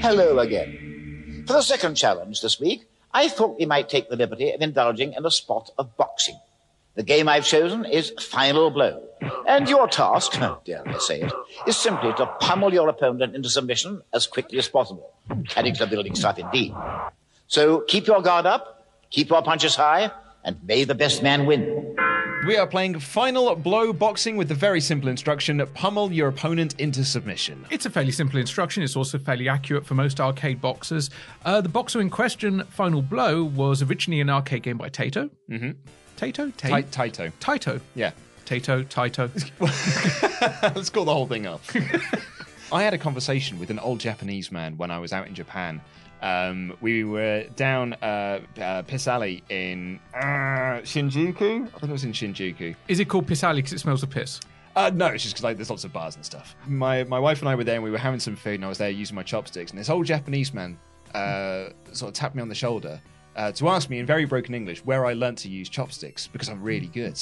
Hello again. For the second challenge this week, I thought we might take the liberty of indulging in a spot of boxing. The game I've chosen is Final Blow. And your task, oh, dare I say it, is simply to pummel your opponent into submission as quickly as possible. Character building stuff indeed. So keep your guard up, keep your punches high, and may the best man win. We are playing Final Blow Boxing with the very simple instruction pummel your opponent into submission. It's a fairly simple instruction. It's also fairly accurate for most arcade boxers. Uh, the boxer in question, Final Blow, was originally an arcade game by Taito. Mm-hmm. Taito? Tai- Taito. Taito. Yeah. Taito, Taito. Let's call the whole thing up. I had a conversation with an old Japanese man when I was out in Japan. Um, we were down uh, uh, Piss Alley in uh, Shinjuku. I think it was in Shinjuku. Is it called Piss Alley because it smells of piss? Uh, no, it's just because like there's lots of bars and stuff. My my wife and I were there, and we were having some food, and I was there using my chopsticks, and this old Japanese man uh, sort of tapped me on the shoulder uh, to ask me in very broken English where I learnt to use chopsticks because I'm really good.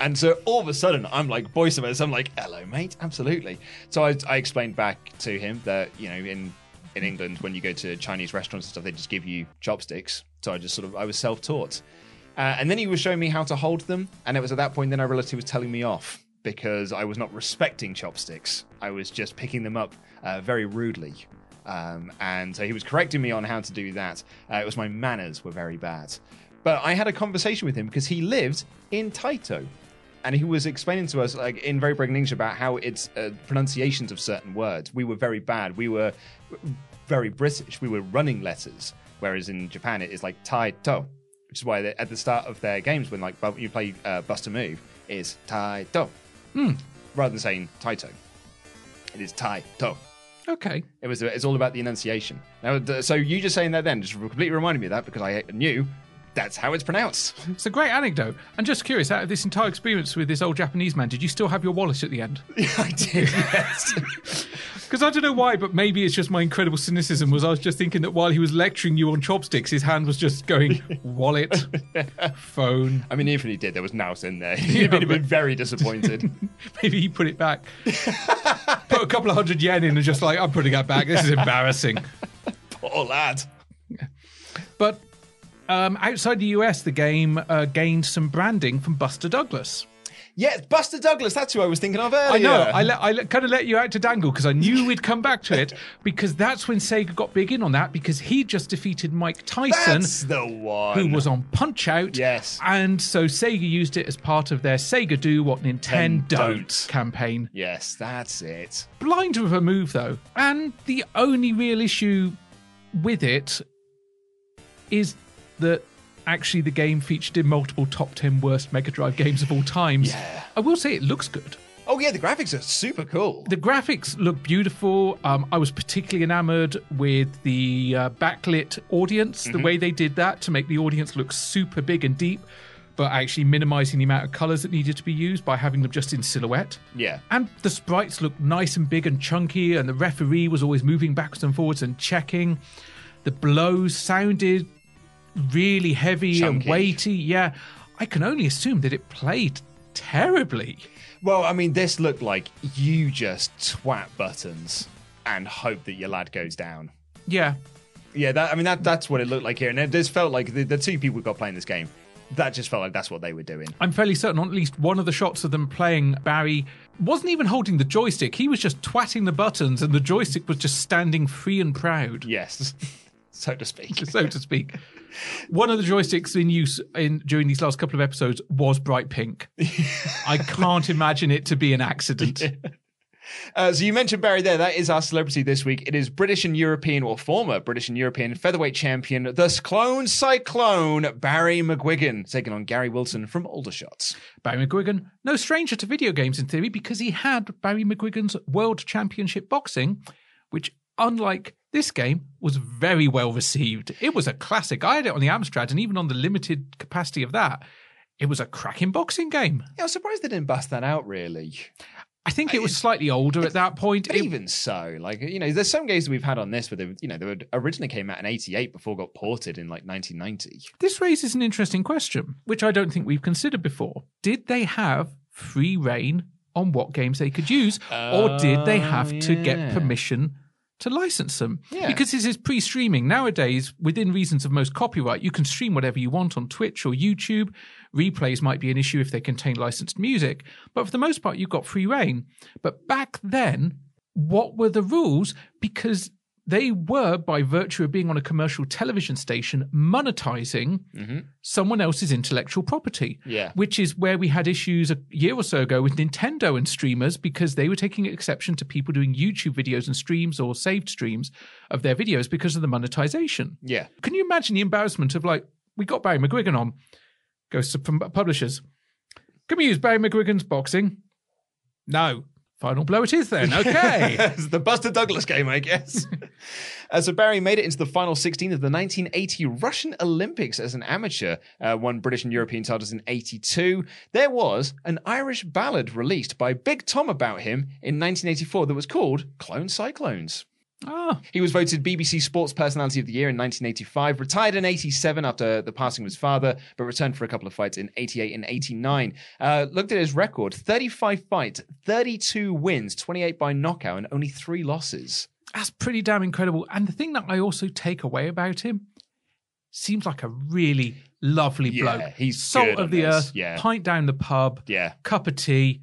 And so all of a sudden, I'm like voice boisterous. I'm like, "Hello, mate, absolutely." So I, I explained back to him that you know in in England when you go to Chinese restaurants and stuff, they just give you chopsticks. So I just sort of I was self taught. Uh, and then he was showing me how to hold them, and it was at that point then I realized he was telling me off because I was not respecting chopsticks. I was just picking them up uh, very rudely. Um, and so he was correcting me on how to do that. Uh, it was my manners were very bad. But I had a conversation with him because he lived in Taito. And he was explaining to us, like in very broken English, about how it's uh, pronunciations of certain words. We were very bad. We were very British. We were running letters, whereas in Japan it is like Taito, which is why they, at the start of their games, when like you play uh, Bust a Move, is Taito, Hmm. rather than saying Taito. It is Taito. Okay. It was. It's all about the enunciation. Now, so you just saying that then just completely reminded me of that because I knew that's how it's pronounced. It's a great anecdote. I'm just curious, out of this entire experience with this old Japanese man, did you still have your wallet at the end? I did, yes. Because I don't know why, but maybe it's just my incredible cynicism. Was I was just thinking that while he was lecturing you on chopsticks, his hand was just going wallet, phone. I mean, even if he did, there was nouse in there. He'd have been very disappointed. Maybe he put it back. put a couple of hundred yen in and just like, I'm putting that back. This is embarrassing. Poor lad. But um, outside the US, the game uh, gained some branding from Buster Douglas. Yes, Buster Douglas. That's who I was thinking of earlier. I know. I, let, I let, kind of let you out to dangle because I knew we'd come back to it because that's when Sega got big in on that because he just defeated Mike Tyson, That's the one. who was on Punch Out. Yes. And so Sega used it as part of their Sega Do What Nintendo Don't Don't. campaign. Yes, that's it. Blind of a move though, and the only real issue with it is that actually the game featured in multiple top 10 worst Mega Drive games of all times. Yeah. I will say it looks good. Oh yeah, the graphics are super cool. The graphics look beautiful. Um, I was particularly enamored with the uh, backlit audience, the Mhm. way they did that to make the audience look super big and deep, but actually minimizing the amount of colors that needed to be used by having them just in silhouette. Yeah. And the sprites looked nice and big and chunky, and the referee was always moving backwards and forwards and checking. The blows sounded really heavy Chunky. and weighty. Yeah, I can only assume that it played terribly. Well, I mean, this looked like you just twat buttons and hope that your lad goes down. Yeah. Yeah, that I mean that that's what it looked like here, and it just felt like the, the two people who got playing this game, that just felt like that's what they were doing. I'm fairly certain on at least one of the shots of them playing Barry wasn't even holding the joystick. He was just twatting the buttons, and the joystick was just standing free and proud. Yes, so to speak. so to speak. One of the joysticks in use in during these last couple of episodes was bright pink. I can't imagine it to be an accident. Uh, so you mentioned Barry there. That is our celebrity this week. It is British and European, or former British and European featherweight champion, the Clones Cyclone, Barry McGuigan, taking on Gary Wilson from Aldershot. Barry McGuigan, no stranger to video games in theory, because he had Barry McGuigan's World Championship Boxing, which, unlike this game, was very well received. It was a classic. I had it on the Amstrad, and even on the limited capacity of that, it was a cracking boxing game. Yeah, I was surprised they didn't bust that out. Really, I think it was slightly older at that point. But It- even so, like you know, there's some games that we've had on this where they, you know, they were- originally came out in '88 before got ported in like 1990. This raises an interesting question, which I don't think we've considered before. Did they have free reign on what games they could use, or did they have to oh, get permission to license them? Yeah. Because this is pre streaming. Nowadays, within reasons of most copyright, you can stream whatever you want on Twitch or YouTube. Replays might be an issue if they contain licensed music, but for the most part, you've got free reign. But back then, what were the rules? Because they were, by virtue of being on a commercial television station, monetizing mm-hmm. someone else's intellectual property. Yeah. Which is where we had issues a year or so ago with Nintendo and streamers because they were taking exception to people doing YouTube videos and streams or saved streams of their videos because of the monetization. Yeah. Can you imagine the embarrassment of like, we got Barry McGuigan on, goes to publishers. Can we use Barry McGuigan's boxing? No. Final blow it is then. Okay. it's the Buster Douglas game, I guess. uh, so Barry made it into the final 16 of the 1980 Russian Olympics as an amateur, uh, won British and European titles in 82. There was an Irish ballad released by Big Tom about him in 1984 that was called Clones Cyclone. Ah. He was voted BBC Sports Personality of the Year in 1985, retired in 87 after the passing of his father, but returned for a couple of fights in 88 and 89. Uh, looked at his record 35 fights, 32 wins, 28 by knockout, and only three losses. That's pretty damn incredible. And the thing that I also take away about him seems like a really lovely Yeah, bloke. he's salt of the this, earth. yeah. Pint down the pub. Yeah. Cup of tea.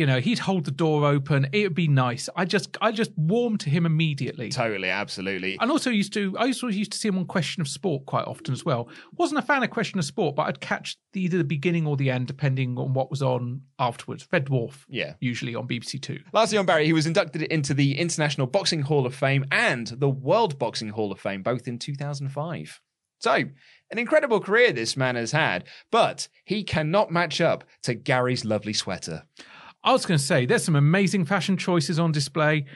You know, he'd hold the door open. It would be nice. I just, I just warmed to him immediately. Totally, absolutely. And also used to, I also used to see him on Question of Sport quite often as well. Wasn't a fan of Question of Sport, but I'd catch the, either the beginning or the end depending on what was on afterwards. Red Dwarf, Yeah. usually on BBC Two. Lastly, on Barry, he was inducted into the International Boxing Hall of Fame and the World Boxing Hall of Fame, both in 2005. So, an incredible career this man has had, but he cannot match up to Gary's lovely sweater. I was going to say, there's some amazing fashion choices on display.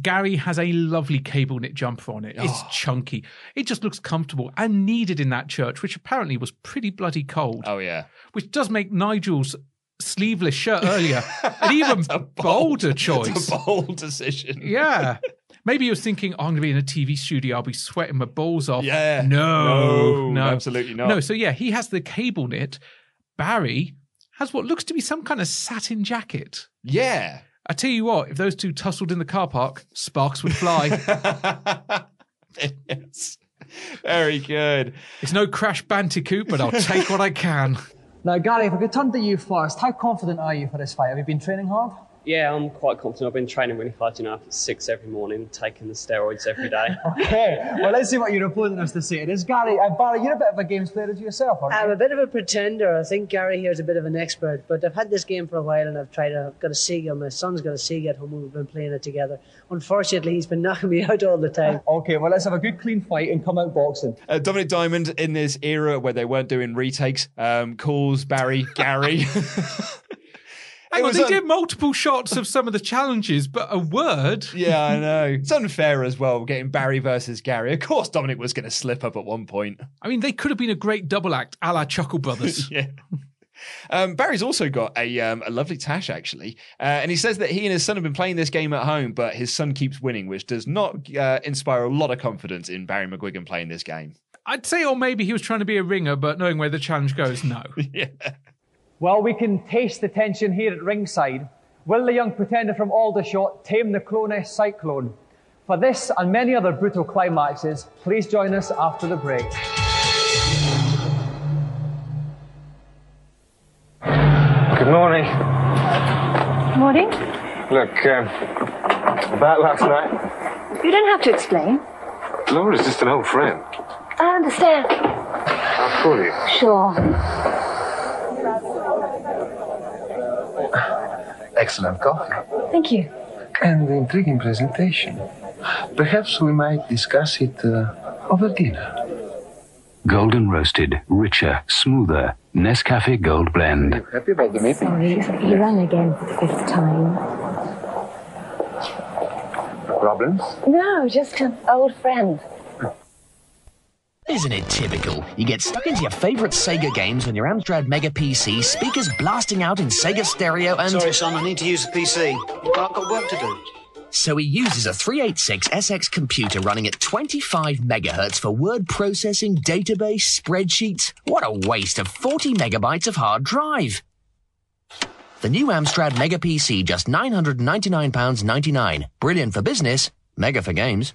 Gary has a lovely cable knit jumper on it. It's oh. chunky. It just looks comfortable and needed in that church, which apparently was pretty bloody cold. Oh, yeah. Which does make Nigel's sleeveless shirt earlier an even bolder choice. A bold decision. Yeah. Maybe he was thinking, oh, I'm going to be in a TV studio. I'll be sweating my balls off. Yeah. No. No, No. absolutely not. No. So, yeah, he has the cable knit. Barry has what looks to be some kind of satin jacket. Yeah. I tell you what, if those two tussled in the car park, sparks would fly. yes. Very good. it's no Crash Bandicoot, but I'll take what I can. Now, Gary, if we could turn to you first, how confident are you for this fight? Have you been training hard? Yeah, I'm quite confident. I've been training really hard, you know, up at six every morning, taking the steroids every day. Okay, well, let's see what your opponent has to say. It is Gary. Uh, Barry, you're a bit of a games player as yourself, aren't you? I'm a bit of a pretender. I think Gary here is a bit of an expert, but I've had this game for a while and I've tried to, I've got a Sega. My son's got a Sega at home and we've been playing it together. Unfortunately, he's been knocking me out all the time. Okay, well, let's have a good clean fight and come out boxing. Uh, Dominik Diamond in this era where they weren't doing retakes um, calls Barry Gary. Hang on, they un- did multiple shots of some of the challenges, but a word. yeah, I know. It's unfair as well, getting Barry versus Gary. Of course, Dominik was going to slip up at one point. I mean, they could have been a great double act, a la Chuckle Brothers. yeah. Um, Barry's also got a um, a lovely tash actually, uh, and he says that he and his son have been playing this game at home, but his son keeps winning, which does not uh, inspire a lot of confidence in Barry McGuigan playing this game. I'd say, or maybe he was trying to be a ringer, but knowing where the challenge goes, no. yeah. Well, we can taste the tension here at ringside. Will the young pretender from Aldershot tame the Clones Cyclone? For this and many other brutal climaxes, please join us after the break. Good morning. Morning. Look, um, about last night, You don't have to explain. Laura's just an old friend. I understand. How cool are you? Sure. Excellent coffee. Thank you. And intriguing presentation. Perhaps we might discuss it uh, over dinner. Golden roasted, richer, smoother. Nescafe Gold Blend. Happy about the meeting? Sorry, he rang again for the fifth time. Problems? No, just an old friend. Isn't it typical? You get stuck into your favorite Sega games when your Amstrad Mega PC, speakers blasting out in Sega stereo, and. Sorry, son, I need to use the PC. I've got work to do. So he uses a 386 SX computer running at 25 megahertz for word processing, database, spreadsheets. What a waste of 40 megabytes of hard drive. The new Amstrad Mega PC, just £999.99. Brilliant for business, mega for games.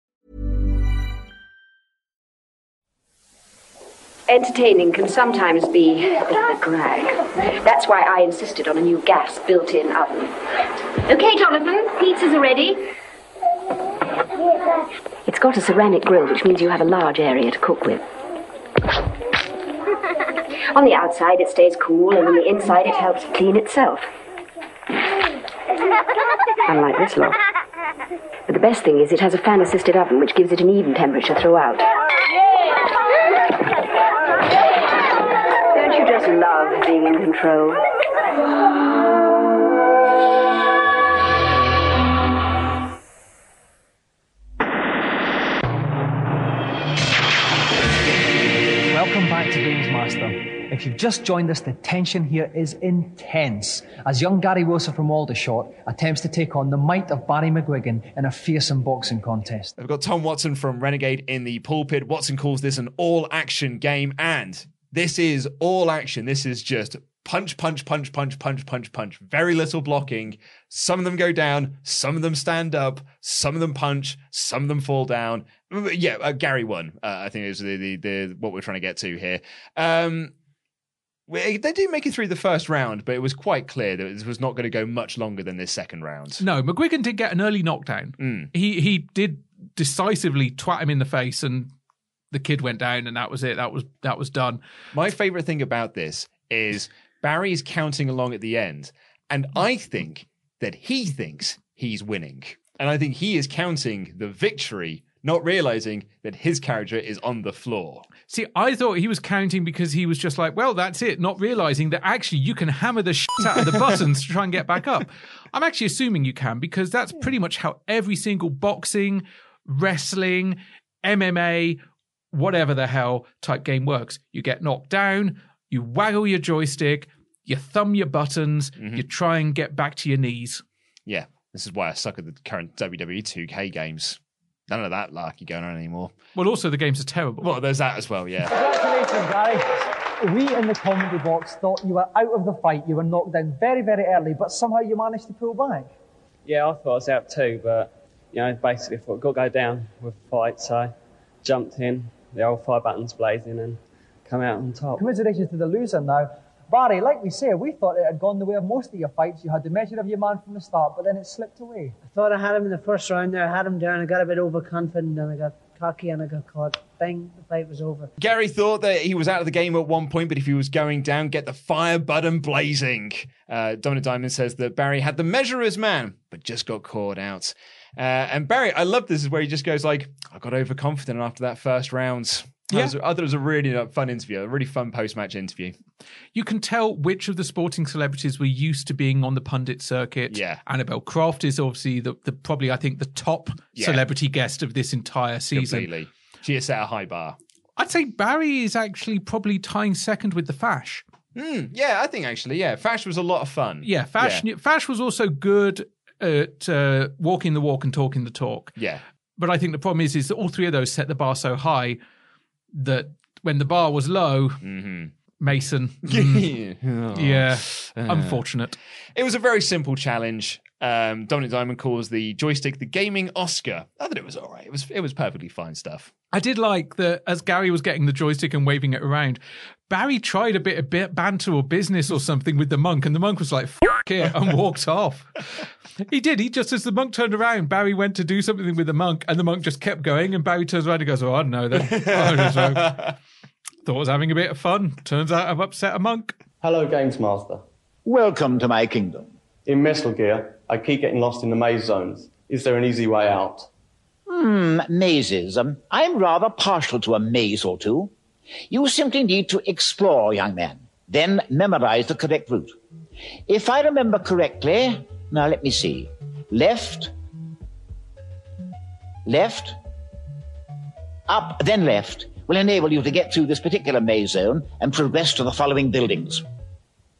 Entertaining can sometimes be a drag. That's why I insisted on a new gas built in oven. Okay, Jonathan, pizzas are ready. It's got a ceramic grill, which means you have a large area to cook with. On the outside, it stays cool, and on the inside, it helps clean itself. Unlike this lot. But the best thing is, it has a fan assisted oven, which gives it an even temperature throughout. Just love being in control? Welcome back to Games Master. If if you've just joined us, the tension here is intense as young Gary Wilson from Aldershot attempts to take on the might of Barry McGuigan in a fearsome boxing contest. We've got Tom Watson from Renegade in the pulpit. Watson calls this an all action game, and this is all action. This is just punch, punch, punch, punch, punch, punch, punch. Very little blocking. Some of them go down, some of them stand up, some of them punch, some of them fall down. Yeah, uh, Gary won. Uh, I think is the, the the what we're trying to get to here. Um, we- they did make it through the first round, but it was quite clear that it was not going to go much longer than this second round. No, McGuigan did get an early knockdown. Mm. He he did decisively twat him in the face, and the kid went down, and that was it. That was that was done. My favorite thing about this is Barry's counting along at the end, and I think that he thinks he's winning. And I think he is counting the victory, not realizing that his character is on the floor. See, I thought he was counting because he was just like, well, that's it, not realizing that actually you can hammer the shit out of the buttons to try and get back up. I'm actually assuming you can because that's pretty much how every single boxing, wrestling, MMA, whatever the hell type game works. You get knocked down, you waggle your joystick, you thumb your buttons, mm-hmm. you try and get back to your knees. Yeah, this is why I suck at the current WWE 2K games. None of that larky going on anymore. Well, also the games are terrible. Well, there's that as well, yeah. Congratulations, Gary. We in the commentary box thought you were out of the fight. You were knocked down very, very early, but somehow you managed to pull back. Yeah, I thought I was out too, but you know, basically, I thought got to go down with the fight, so I jumped in, the old fire buttons blazing, and come out on top. Congratulations to the loser now. Barry, like we say, we thought it had gone the way of most of your fights. You had the measure of your man from the start, but then it slipped away. I thought I had him in the first round there. I had him down. I got a bit overconfident and I got cocky and I got caught. Bang, the fight was over. Gary thought that he was out of the game at one point, but if he was going down, get the fire button blazing. Uh, Dominik Diamond says that Barry had the measure of his man, but just got caught out. Uh, and Barry, I love this is where he just goes like, I got overconfident after that first round. I, Yeah. was- I thought it was a really uh, fun interview, a really fun post-match interview. You can tell which of the sporting celebrities were used to being on the pundit circuit. Yeah. Annabel Croft is obviously the, the probably I think the top Yeah. celebrity guest of this entire season. Completely. She has set a high bar. I'd say Barry is actually probably tying second with the Fash. Hmm, yeah, I think actually, yeah. Fash was a lot of fun. Yeah, Fash. Fash was also good at uh, walking the walk and talking the talk. Yeah. But I think the problem is, is that all three of those set the bar so high that when the bar was low, Mason, mm, yeah, unfortunate. It was a very simple challenge. Um, Dominik Diamond calls the joystick the gaming Oscar. I thought it was all right. It was it was perfectly fine stuff. I did like that as Gary was getting the joystick and waving it around. Barry tried a bit of banter or business or something with the monk, and the monk was like "Fuck it" and walked off. He did. He just as the monk turned around, Barry went to do something with the monk, and the monk just kept going. And Barry turns around and goes, "Oh, I don't know then." I don't know. Thought I was having a bit of fun. Turns out I've upset a monk. Hello, Games Master. Welcome to my kingdom. In Metal Gear, I keep getting lost in the maze zones. Is there an easy way out? Hmm, mazes. Um, I'm rather partial to a maze or two. You simply need to explore, young man, then memorize the correct route. If I remember correctly, now let me see. Left, left, up, then left will enable you to get through this particular maze zone and progress to the following buildings.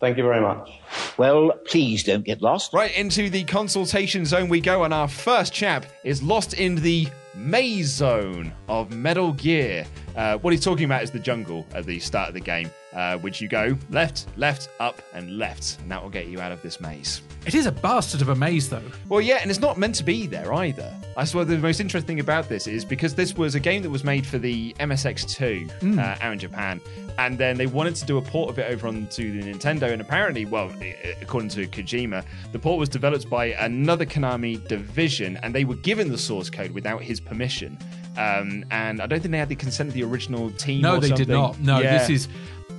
Thank you very much. Well, please don't get lost. Right into the consultation zone we go, and our first chap is lost in the maze zone of Metal Gear. Uh, what he's talking about is the jungle at the start of the game, uh, which you go left, left, up, and left, and that will get you out of this maze. It is a bastard of a maze, though. Well, yeah, and it's not meant to be there either. I swear the most interesting thing about this is because this was a game that was made for the MSX2 Mm. uh, out in Japan, and then they wanted to do a port of it over onto the Nintendo, and apparently, well, according to Kojima, the port was developed by another Konami division, and they were given the source code without his permission. Um, and I don't think they had the consent of the original team. No, they did not. No, Yeah. this is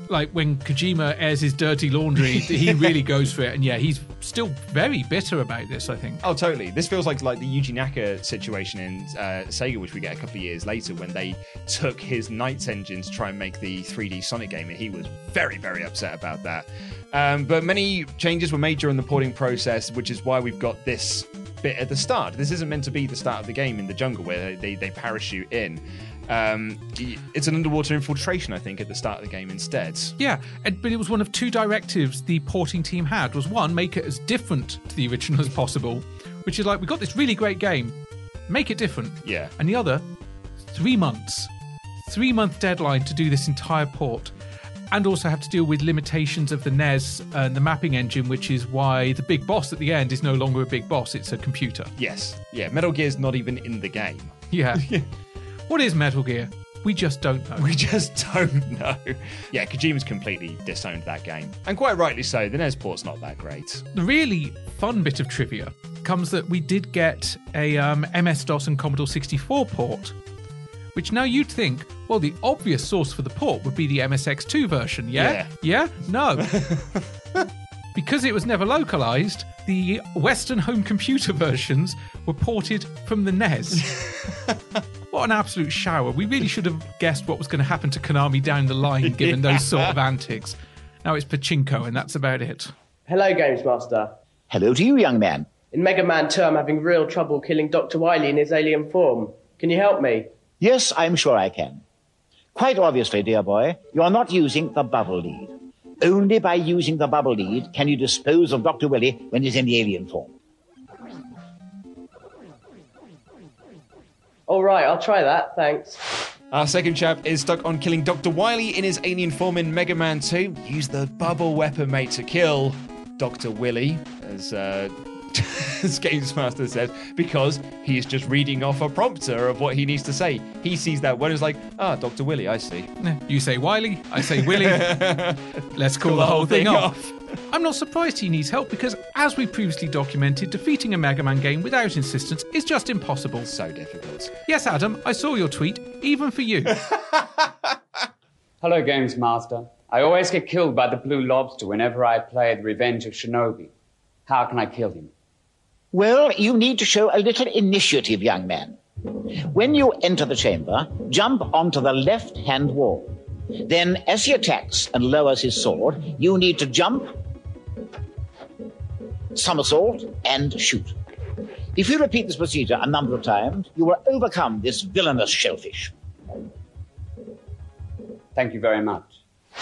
like when Kojima airs his dirty laundry, he really goes for it. And yeah, he's still very bitter about this, I think. Oh, totally. This feels like like the Yuji Naka situation in uh, Sega, which we get a couple of years later, when they took his NiGHTS engine to try and make the 3D Sonic game, and he was very, very upset about that. Um, but many changes were made during the porting process, which is why we've got this bit at the start. This isn't meant to be the start of the game in the jungle where they, they parachute in. Um, it's an underwater infiltration, I think, at the start of the game instead. Yeah, and, but it was one of two directives the porting team had. Was one make it as different to the original as possible, which is like we got this really great game, make it different. Yeah. And the other, three months, three month deadline to do this entire port, and also have to deal with limitations of the NES and the mapping engine, which is why the big boss at the end is no longer a big boss; it's a computer. Yes. Yeah, Metal Gear's not even in the game. Yeah. what is Metal Gear? We just don't know. We just don't know. Yeah, Kojima's completely disowned that game. And quite rightly so, the NES port's not that great. The really fun bit of trivia comes that we did get a um, MS DOS and Commodore 64 port, which now you'd think, well, the obvious source for the port would be the MSX2 version, yeah? Yeah? No. because it was never localized, the Western home computer versions were ported from the NES. what an absolute shower. We really should have guessed what was going to happen to Konami down the line given those sort of antics. Now it's pachinko, and that's about it. Hello, Games Master. Hello to you, young man. In Mega Man 2, I'm having real trouble killing Dr. Wily in his alien form. Can you help me? Yes, I'm sure I can. Quite obviously, dear boy, you are not using the bubble lead. Only by using the bubble lead can you dispose of Dr. Willy when he's in the alien form. All right, I'll try that. Thanks. Our second chap is stuck on killing Dr. Wily in his alien form in Mega Man 2. Use the bubble weapon, mate, to kill Dr. Willy, as, uh, as Games Master says, because he's just reading off a prompter of what he needs to say. He sees that one and is like, ah, Dr. Willy, I see. You say Wiley, I say Willy. Let's call the whole thing off. I'm not surprised he needs help because, as we previously documented, defeating a Mega Man game without insistence is just impossible. So difficult. Yes, Adam, I saw your tweet, even for you. Hello, Games Master. I always get killed by the Blue Lobster whenever I play The Revenge of Shinobi. How can I kill him? Well, you need to show a little initiative, young man. When you enter the chamber, jump onto the left hand wall. Then, as he attacks and lowers his sword, you need to jump, somersault, and shoot. If you repeat this procedure a number of times, you will overcome this villainous shellfish. Thank you very much.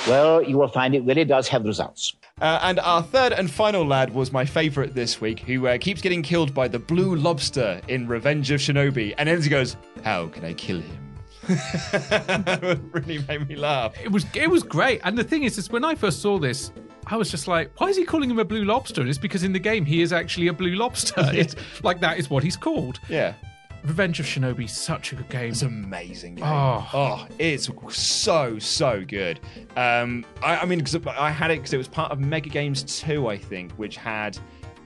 Well, you will find it really does have results. Uh, and our third and final lad was my favourite this week, who uh, keeps getting killed by the blue lobster in Revenge of Shinobi. And then he goes, How can I kill him? it really made me laugh. It was it was great, and the thing is, is when I first saw this, I was just like, why is he calling him a blue lobster? And it's because in the game he is actually a blue lobster. It's like that is what he's called. Yeah. Revenge of Shinobi, such a good game. It's amazing. Game. Oh. Oh, it's so so good. Um, I, I mean, 'cause I had it because it was part of Mega Games Two, I think, which had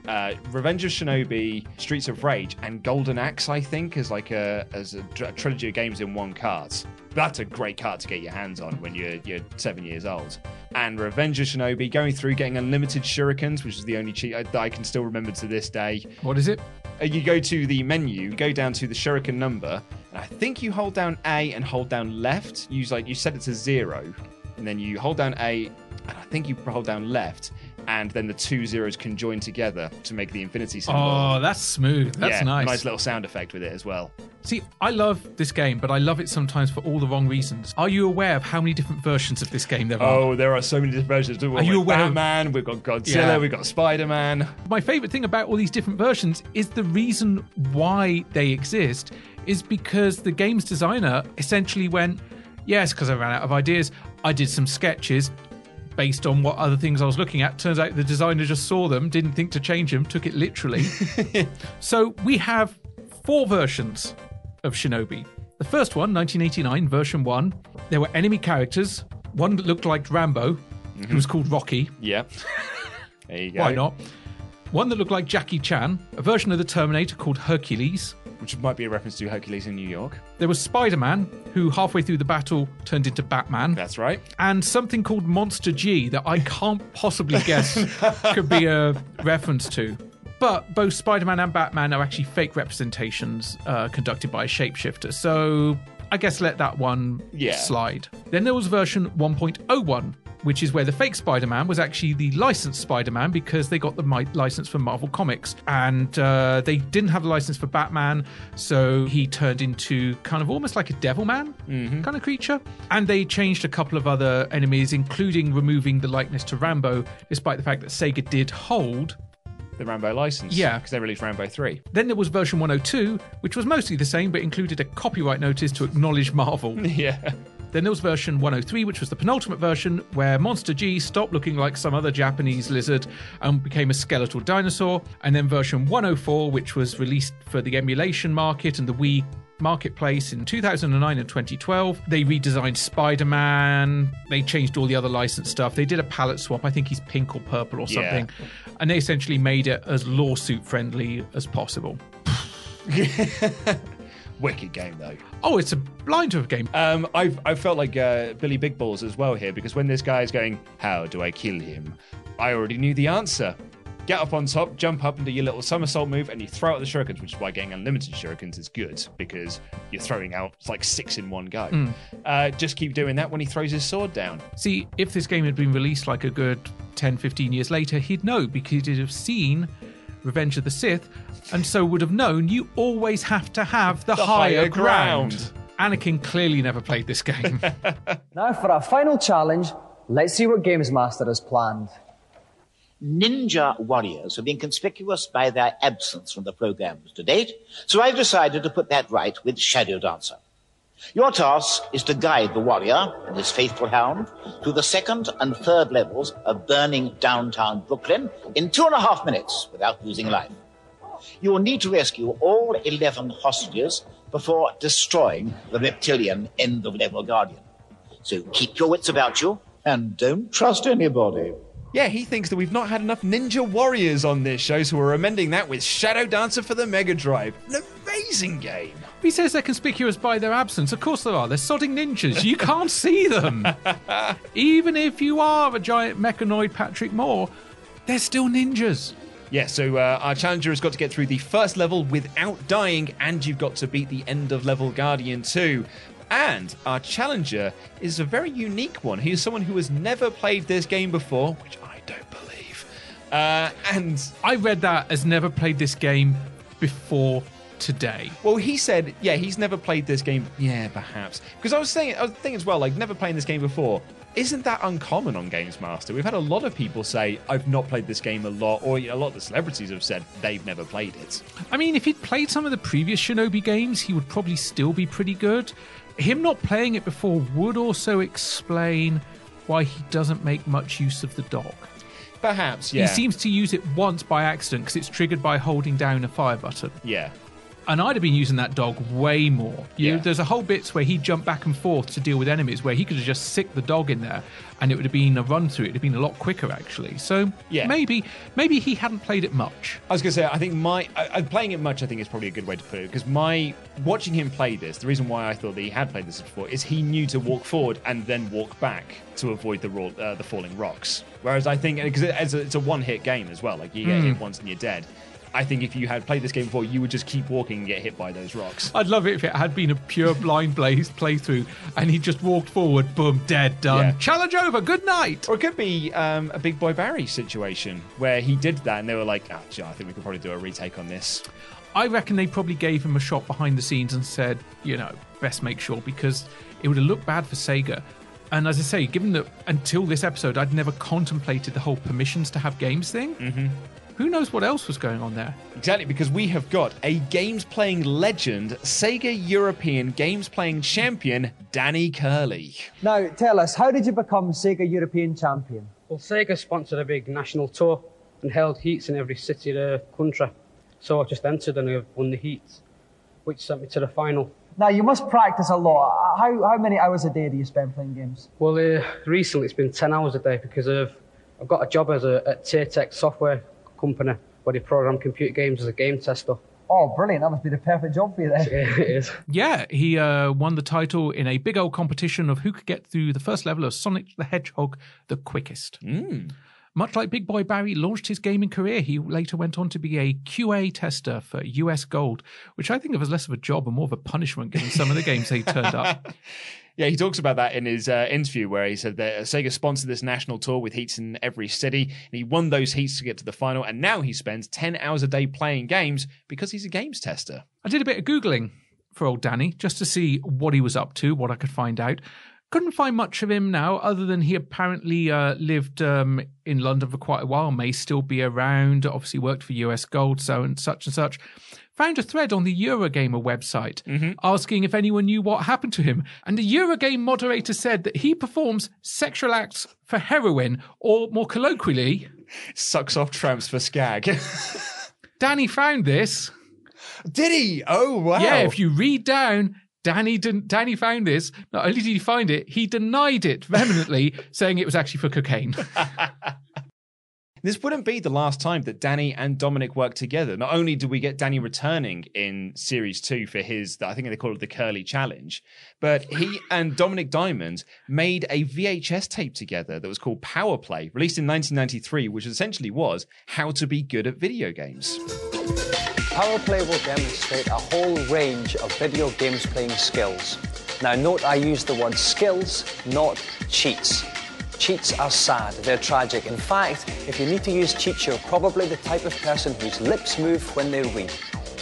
uh, Revenge of Shinobi, Streets of Rage, and Golden Axe. I think as like a as a, tr- trilogy of games in one cart. That's a great cart to get your hands on when you're you're seven years old. And Revenge of Shinobi, going through getting unlimited shurikens, which is the only cheat I, that I can still remember to this day. What is it? Uh, you go to the menu, go down to the shuriken number, and I think you hold down A and hold down left. Use like you set it to zero, and then you hold down A, and I think you hold down left, and then the two zeros can join together to make the infinity symbol. Oh, that's smooth. That's yeah, nice. Nice little sound effect with it as well. See, I love this game, but I love it sometimes for all the wrong reasons. Are you aware of how many different versions of this game there are? Oh, there are so many different versions. We've Are you got aware of- Batman, we've got Godzilla, Yeah. we've got Spider Man. My favorite thing about all these different versions is the reason why they exist is because the game's designer essentially went, yes, because I ran out of ideas. I did some sketches based on what other things I was looking at. Turns out the designer just saw them, didn't think to change them, took it literally. so we have four versions of Shinobi. The first one, 1989, version one, there were enemy characters. One that looked like Rambo, who mm-hmm. was called Rocky. Yeah. There you go. Why not? One that looked like Jackie Chan, a version of the Terminator called Hercules. Which might be a reference to Hercules in New York. There was Spider Man, who halfway through the battle turned into Batman. That's right. And something called Monster G that I can't possibly guess could be a reference to. But both Spider Man and Batman are actually fake representations uh, conducted by a shapeshifter. So I guess let that one Yeah. slide. Then there was version 1.01, which is where the fake Spider Man was actually the licensed Spider Man because they got the mi- license for Marvel Comics. And uh, they didn't have the license for Batman, so he turned into kind of almost like a devil man kind of creature. And they changed a couple of other enemies, including removing the likeness to Rambo, despite the fact that Sega did hold The Rambo license. Yeah. Because they released Rambo 3. then there was version 102, which was mostly the same but included a copyright notice to acknowledge Marvel. yeah. Then there was version 103, which was the penultimate version, where Monster G stopped looking like some other Japanese lizard and became a skeletal dinosaur. And then version 104, which was released for the emulation market and the Wii marketplace in 2009 and 2012. They redesigned Spider Man, they changed all the other licensed stuff. They did a palette swap. I think he's pink or purple or Yeah. something. And they essentially made it as lawsuit friendly as possible. Wicked game, though. Oh, it's a blinder of game. Um, I've I felt like uh, Billy Big Balls as well here because when this guy is going, "How do I kill him?" I already knew the answer. Get up on top, jump up and do your little somersault move, and you throw out the shurikens, which is why getting unlimited shurikens is good because you're throwing out like six in one go. Mm. Uh, just keep doing that when he throws his sword down. See, if this game had been released like a good 10, 15 years later, he'd know because he'd have seen Revenge of the Sith and so would have known you always have to have the, The higher, higher ground. Anakin clearly never played this game. Now for our final challenge, let's see what Games Master has planned. Ninja warriors have been conspicuous by their absence from the programs to date, so I've decided to put that right with Shadow Dancer. Your task is to guide the warrior and his faithful hound through the second and third levels of burning downtown Brooklyn in two and a half minutes without losing life. You will need to rescue all 11 hostages before destroying the reptilian end of level guardian. So keep your wits about you and don't trust anybody. Yeah, he thinks that we've not had enough Ninja Warriors on this show, so we're amending that with Shadow Dancer for the Mega Drive. An amazing game. he says they're conspicuous by their absence. Of course they are. They're sodding ninjas. You can't see them. Even if you are a giant mechanoid Patrick Moore, they're still ninjas. Yeah, so uh, our challenger has got to get through the first level without dying, and you've got to beat the end of level Guardian 2. And our challenger is a very unique one. He is someone who has never played this game before, which I don't believe. Uh, and I read that as never played this game before today. Well, he said, yeah, he's never played this game. Yeah, perhaps. Because I was saying, I was thinking as well, like never playing this game before. Isn't that uncommon on Games Master? We've had a lot of people say, "I've not played this game a lot," or you know, a lot of the celebrities have said they've never played it. I mean, if he'd played some of the previous Shinobi games, he would probably still be pretty good. Him not playing it before would also explain why he doesn't make much use of the dock. Perhaps, yeah. He seems to use it once by accident because it's triggered by holding down a fire button. Yeah. And I'd have been using that dog way more. You Yeah. there's a whole bits where he'd jump back and forth to deal with enemies where he could have just sicked the dog in there and it would have been a run through. It would have been a lot quicker actually. So Yeah. maybe maybe he hadn't played it much. I was going to say, I think my I, playing it much. I think is probably a good way to put it because my watching him play this, the reason why I thought that he had played this before is he knew to walk forward and then walk back to avoid the ro- uh, the falling rocks. Whereas I think because it's a, it's a one hit game as well, like you get Hmm. hit once and you're dead. I think if you had played this game before, you would just keep walking and get hit by those rocks. I'd love it if it had been a pure blind blaze playthrough and he just walked forward, boom, dead, done. Yeah. Challenge over, good night. Or it could be um, a Big Boy Barry situation where he did that and they were like, oh, gee, I think we could probably do a retake on this. I reckon they probably gave him a shot behind the scenes and said, you know, best make sure because it would have looked bad for Sega. And as I say, given that until this episode, I'd never contemplated the whole permissions to have games thing. Mm-hmm. Who knows what else was going on there? Exactly, because we have got a games playing legend, Sega European games playing champion, Danny Curley. Now, tell us, how did you become Sega European Champion? Well, Sega sponsored a big national tour and held heats in every city of the country. So I just entered and I won the heats, which sent me to the final. Now, you must practice a lot. How, how many hours a day do you spend playing games? Well, uh, recently it's been 10 hours a day because of, I've got a job as a, at Taytech software company where they program computer games as a game tester. Oh, brilliant. That must be the perfect job for you then. it is. Yeah, he uh, won the title in a big old competition of who could get through the first level of Sonic the Hedgehog the quickest. Mm. Much like Big Boy Barry launched his gaming career, he later went on to be a QA tester for US Gold, which I think of as less of a job and more of a punishment given some of the games they turned up. Yeah, he talks about that in his uh, interview where he said that Sega sponsored this national tour with heats in every city, and he won those heats to get to the final, and now he spends 10 hours a day playing games because he's a games tester. I did a bit of Googling for old Danny just to see what he was up to, what I could find out. Couldn't find much of him now, other than he apparently uh, lived um, in London for quite a while, may still be around, obviously worked for US Gold, so and such and such. Found a thread on the Eurogamer website mm-hmm. asking if anyone knew what happened to him. And the Eurogame moderator said that he performs sexual acts for heroin, or more colloquially, sucks off tramps for skag. Danny found this. Did he? Oh wow! Yeah, if you read down, Danny didn't. Danny found this. Not only did he find it, he denied it vehemently, saying it was actually for cocaine. This wouldn't be the last time that Danny and Dominik worked together. Not only do we get Danny returning in Series 2 for his, I think they call it the Curley Challenge, but he and Dominik Diamond made a VHS tape together that was called Power Play, released in 1993, which essentially was how to be good at video games. Power Play will demonstrate a whole range of video games playing skills. Now, note I use the word skills, not cheats. Cheats are sad, they're tragic. In fact, if you need to use cheats, you're probably the type of person whose lips move when they read.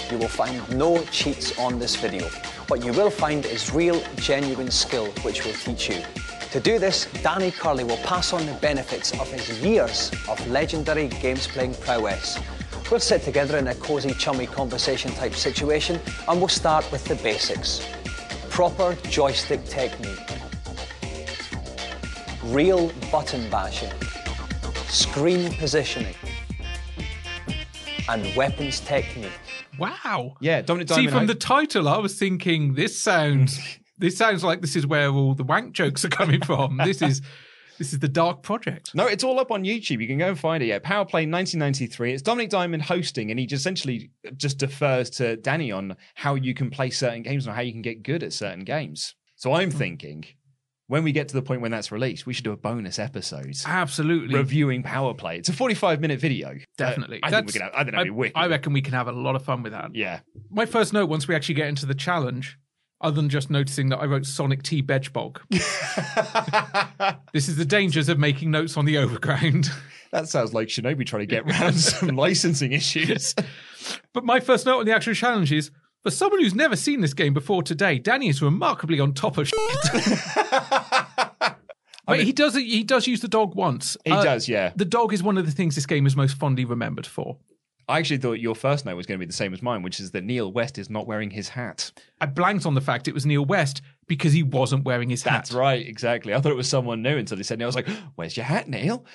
You will find no cheats on this video. What you will find is real, genuine skill which will teach you. To do this, Danny Curley will pass on the benefits of his years of legendary games playing prowess. We'll sit together in a cosy, chummy conversation type situation and we'll start with the basics. Proper joystick technique. Real button bashing. Screen positioning. And weapons technique. Wow. Yeah, Dominik Diamond. See, from had- the title, I was thinking this sounds. this sounds like this is where all the wank jokes are coming from. this is. This is the dark project. No, it's all up on YouTube. You can go and find it. Yeah, Power Play 1993. It's Dominik Diamond hosting, and he just essentially just defers to Danny on how you can play certain games and how you can get good at certain games. So I'm hmm. thinking, when we get to the point when that's released, we should do a bonus episode Absolutely. reviewing Power Play. It's a 45 minute video. Definitely. Uh, I think we can. Have, I don't know. I, it'd be wicked. I reckon we can have a lot of fun with that. yeah. My first note, once we actually get into the challenge, other than just noticing that I wrote Sonic T Bedgebog. this is the dangers of making notes on the overground. That sounds like Shinobi trying to get around some licensing issues. But my first note on the actual challenge is for someone who's never seen this game before today, Danny is remarkably on top of shit. But he does he does use the dog once. He uh, does, yeah. The dog is one of the things this game is most fondly remembered for. I actually thought your first note was going to be the same as mine, which is that Neil West is not wearing his hat. I blanked on the fact it was Neil West because he wasn't wearing his hat. That's right, exactly. I thought it was someone new until they said. I was like, "Where's your hat, Neil?"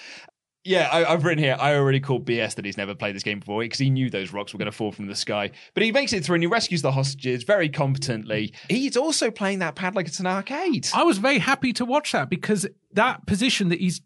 Yeah, I, I've written here. I already called BS that he's never played this game before because he knew those rocks were going to fall from the sky. But he makes it through and he rescues the hostages very competently. He's also playing that pad like it's an arcade. I was very happy to watch that because that position that he's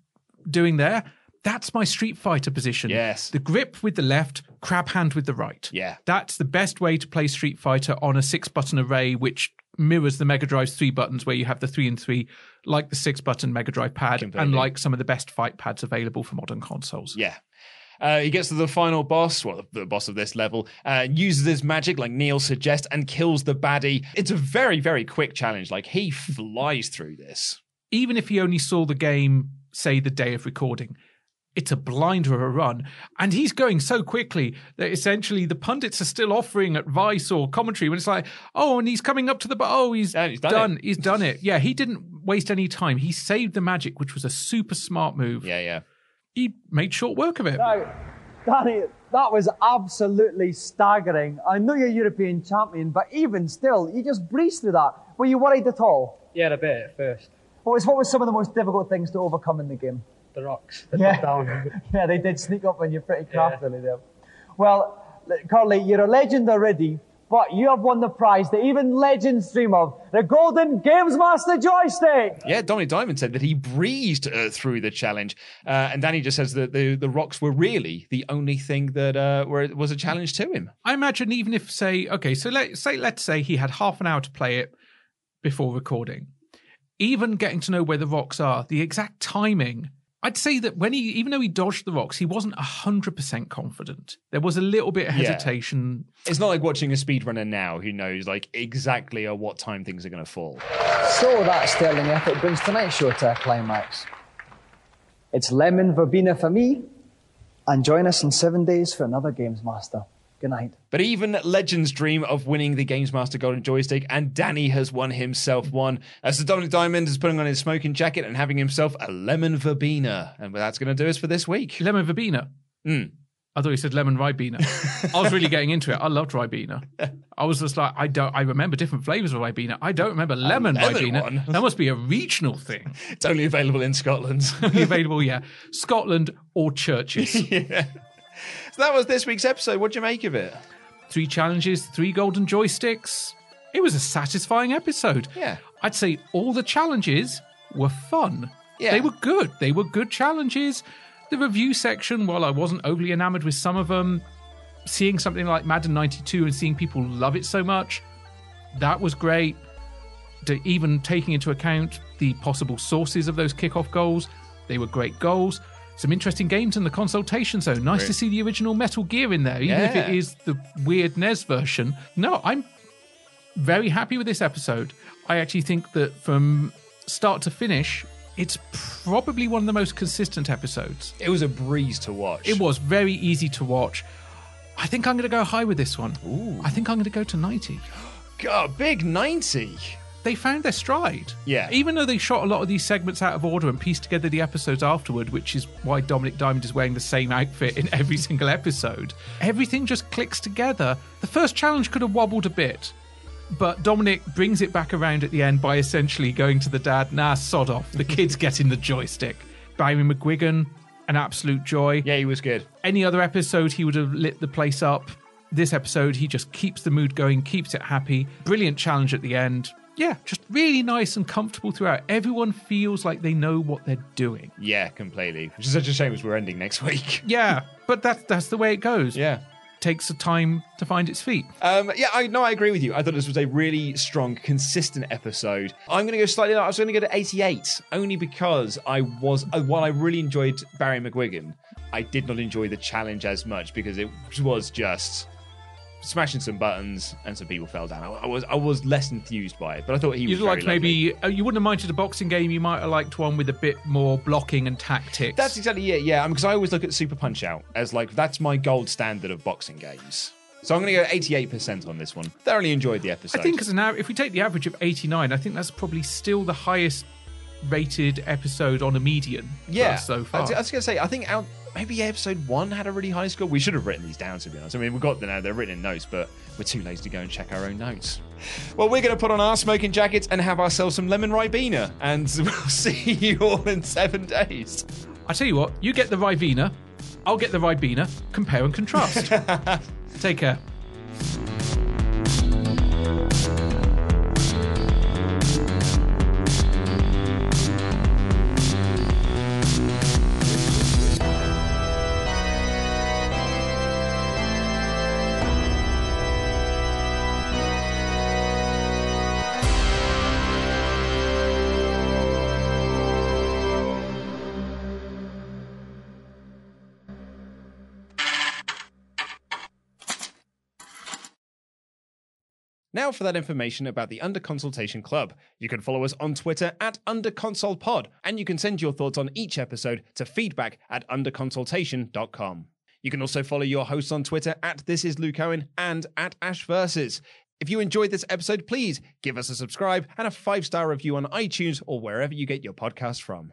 doing there, that's my Street Fighter position. Yes. The grip with the left, crab hand with the right. Yeah. That's the best way to play Street Fighter on a six button array, which mirrors the Mega Drive's three buttons, where you have the three and three, like the six button Mega Drive pad, and like some of the best fight pads available for modern consoles. Yeah. Uh, he gets to the final boss, well, the boss of this level, uh, uses his magic like Neil suggests and kills the baddie. It's a very, very quick challenge. Like, he flies through this. Even if he only saw the game, say, the day of recording, it's a blinder of a run. And he's going so quickly that essentially the pundits are still offering advice or commentary when it's like, oh, and he's coming up to the, bu- oh, he's, done done, it. he's done it. Yeah, he didn't waste any time. He saved the magic, which was a super smart move. Yeah, yeah. He made short work of it. Now, Danny, that was absolutely staggering. I know you're European champion, but even still, you just breezed through that. Were you worried at all? Yeah, a bit at first. What was, what was some of the most difficult things to overcome in the game? The rocks. The Yeah. top down. yeah, they did sneak up on you pretty craftily there. Well, Curley, you're a legend already, but you have won the prize that even legends dream of the Golden Games Master joystick. Yeah, Dominik Diamond said that he breezed uh, through the challenge, uh, and Danny just says that the, the rocks were really the only thing that uh, were, was a challenge to him. I imagine even if say okay, so let say let's say he had half an hour to play it before recording. Even getting to know where the rocks are, the exact timing I'd say that when he, even though he dodged the rocks, he wasn't 100% confident. There was a little bit of Yeah. hesitation. It's not like watching a speedrunner now who knows like exactly at what time things are going to fall. So that sterling effort brings tonight's show to a climax. It's lemon verbena for me, and join us in seven days for another Games Master. Good night. But even legends dream of winning the Games Master Golden Joystick, and Danny has won himself one. As the Dominik Diamond is putting on his smoking jacket and having himself a lemon verbena. And that's going to do us for this week. Lemon verbena. Mm. I thought you said lemon ribena. I was really getting into it. I loved ribena. I was just like, I don't. I remember different flavors of ribena. I don't remember lemon, lemon ribena. one? That must be a regional thing. It's only available in Scotland. Only available, yeah, Scotland or churches. yeah. So that was this week's episode. What'd you make of it? Three challenges, three golden joysticks. It was a satisfying episode. Yeah. I'd say all the challenges were fun. Yeah. They were good. They were good challenges. The review section, while I wasn't overly enamored with some of them, seeing something like Madden 92 and seeing people love it so much, that was great. To even taking into account the possible sources of those kickoff goals, they were great goals. Some interesting games in the consultation zone. Nice to see the original Metal Gear in there, even if it is the weird NES version. No, I'm very happy with this episode. I actually think that from start to finish, it's probably one of the most consistent episodes. It was a breeze to watch. It was very easy to watch. I think I'm going to go high with this one. I think I'm going to go to 90. God, big 90. They found their stride. Yeah. Even though they shot a lot of these segments out of order and pieced together the episodes afterward, which is why Dominik Diamond is wearing the same outfit in every single episode, everything just clicks together. The first challenge could have wobbled a bit, but Dominik brings it back around at the end by essentially going to the dad, nah, sod off. The kid's getting the joystick. Barry McGuigan, an absolute joy. Yeah, he was good. Any other episode, he would have lit the place up. This episode, he just keeps the mood going, keeps it happy. Brilliant challenge at the end. Yeah, just really nice and comfortable throughout. Everyone feels like they know what they're doing. Yeah, completely. Which is such a shame as we're ending next week. Yeah, but that's that's the way it goes. Yeah. Takes a time to find its feet. Um, yeah, I no, I agree with you. I thought this was a really strong, consistent episode. I'm going to go slightly. I was going to go to 88, only because I was uh, while I really enjoyed Barry McGuigan, I did not enjoy the challenge as much because it was just smashing some buttons and some people fell down. I, I was I was less enthused by it, but I thought he was You'd very like maybe uh, you wouldn't have minded a boxing game. You might have liked one with a bit more blocking and tactics. That's exactly it. Yeah, because I always look at Super Punch Out as like that's my gold standard of boxing games. So I'm going to go 88% on this one. Thoroughly enjoyed the episode. I think as an if we take the average of 89, I think that's probably still the highest rated episode on a median. Yeah, so I far. was, I was gonna say, I think out maybe episode one had a really high score. We should have written these down to be honest. I mean, we've got them now; they're written in notes, but we're too lazy to go and check our own notes. Well, we're gonna put on our smoking jackets and have ourselves some lemon ribena, and we'll see you all in seven days. I tell you what, you get the Ribena, I'll get the Ribena. Compare and contrast. Take care. Now for that information about the Under Consultation Club. You can follow us on Twitter at UnderConsolePod, and you can send your thoughts on each episode to feedback at underconsultation.com. You can also follow your hosts on Twitter at This Is Luke Owen and at Ash Versus. If you enjoyed this episode, please give us a subscribe and a five star review on iTunes or wherever you get your podcast from.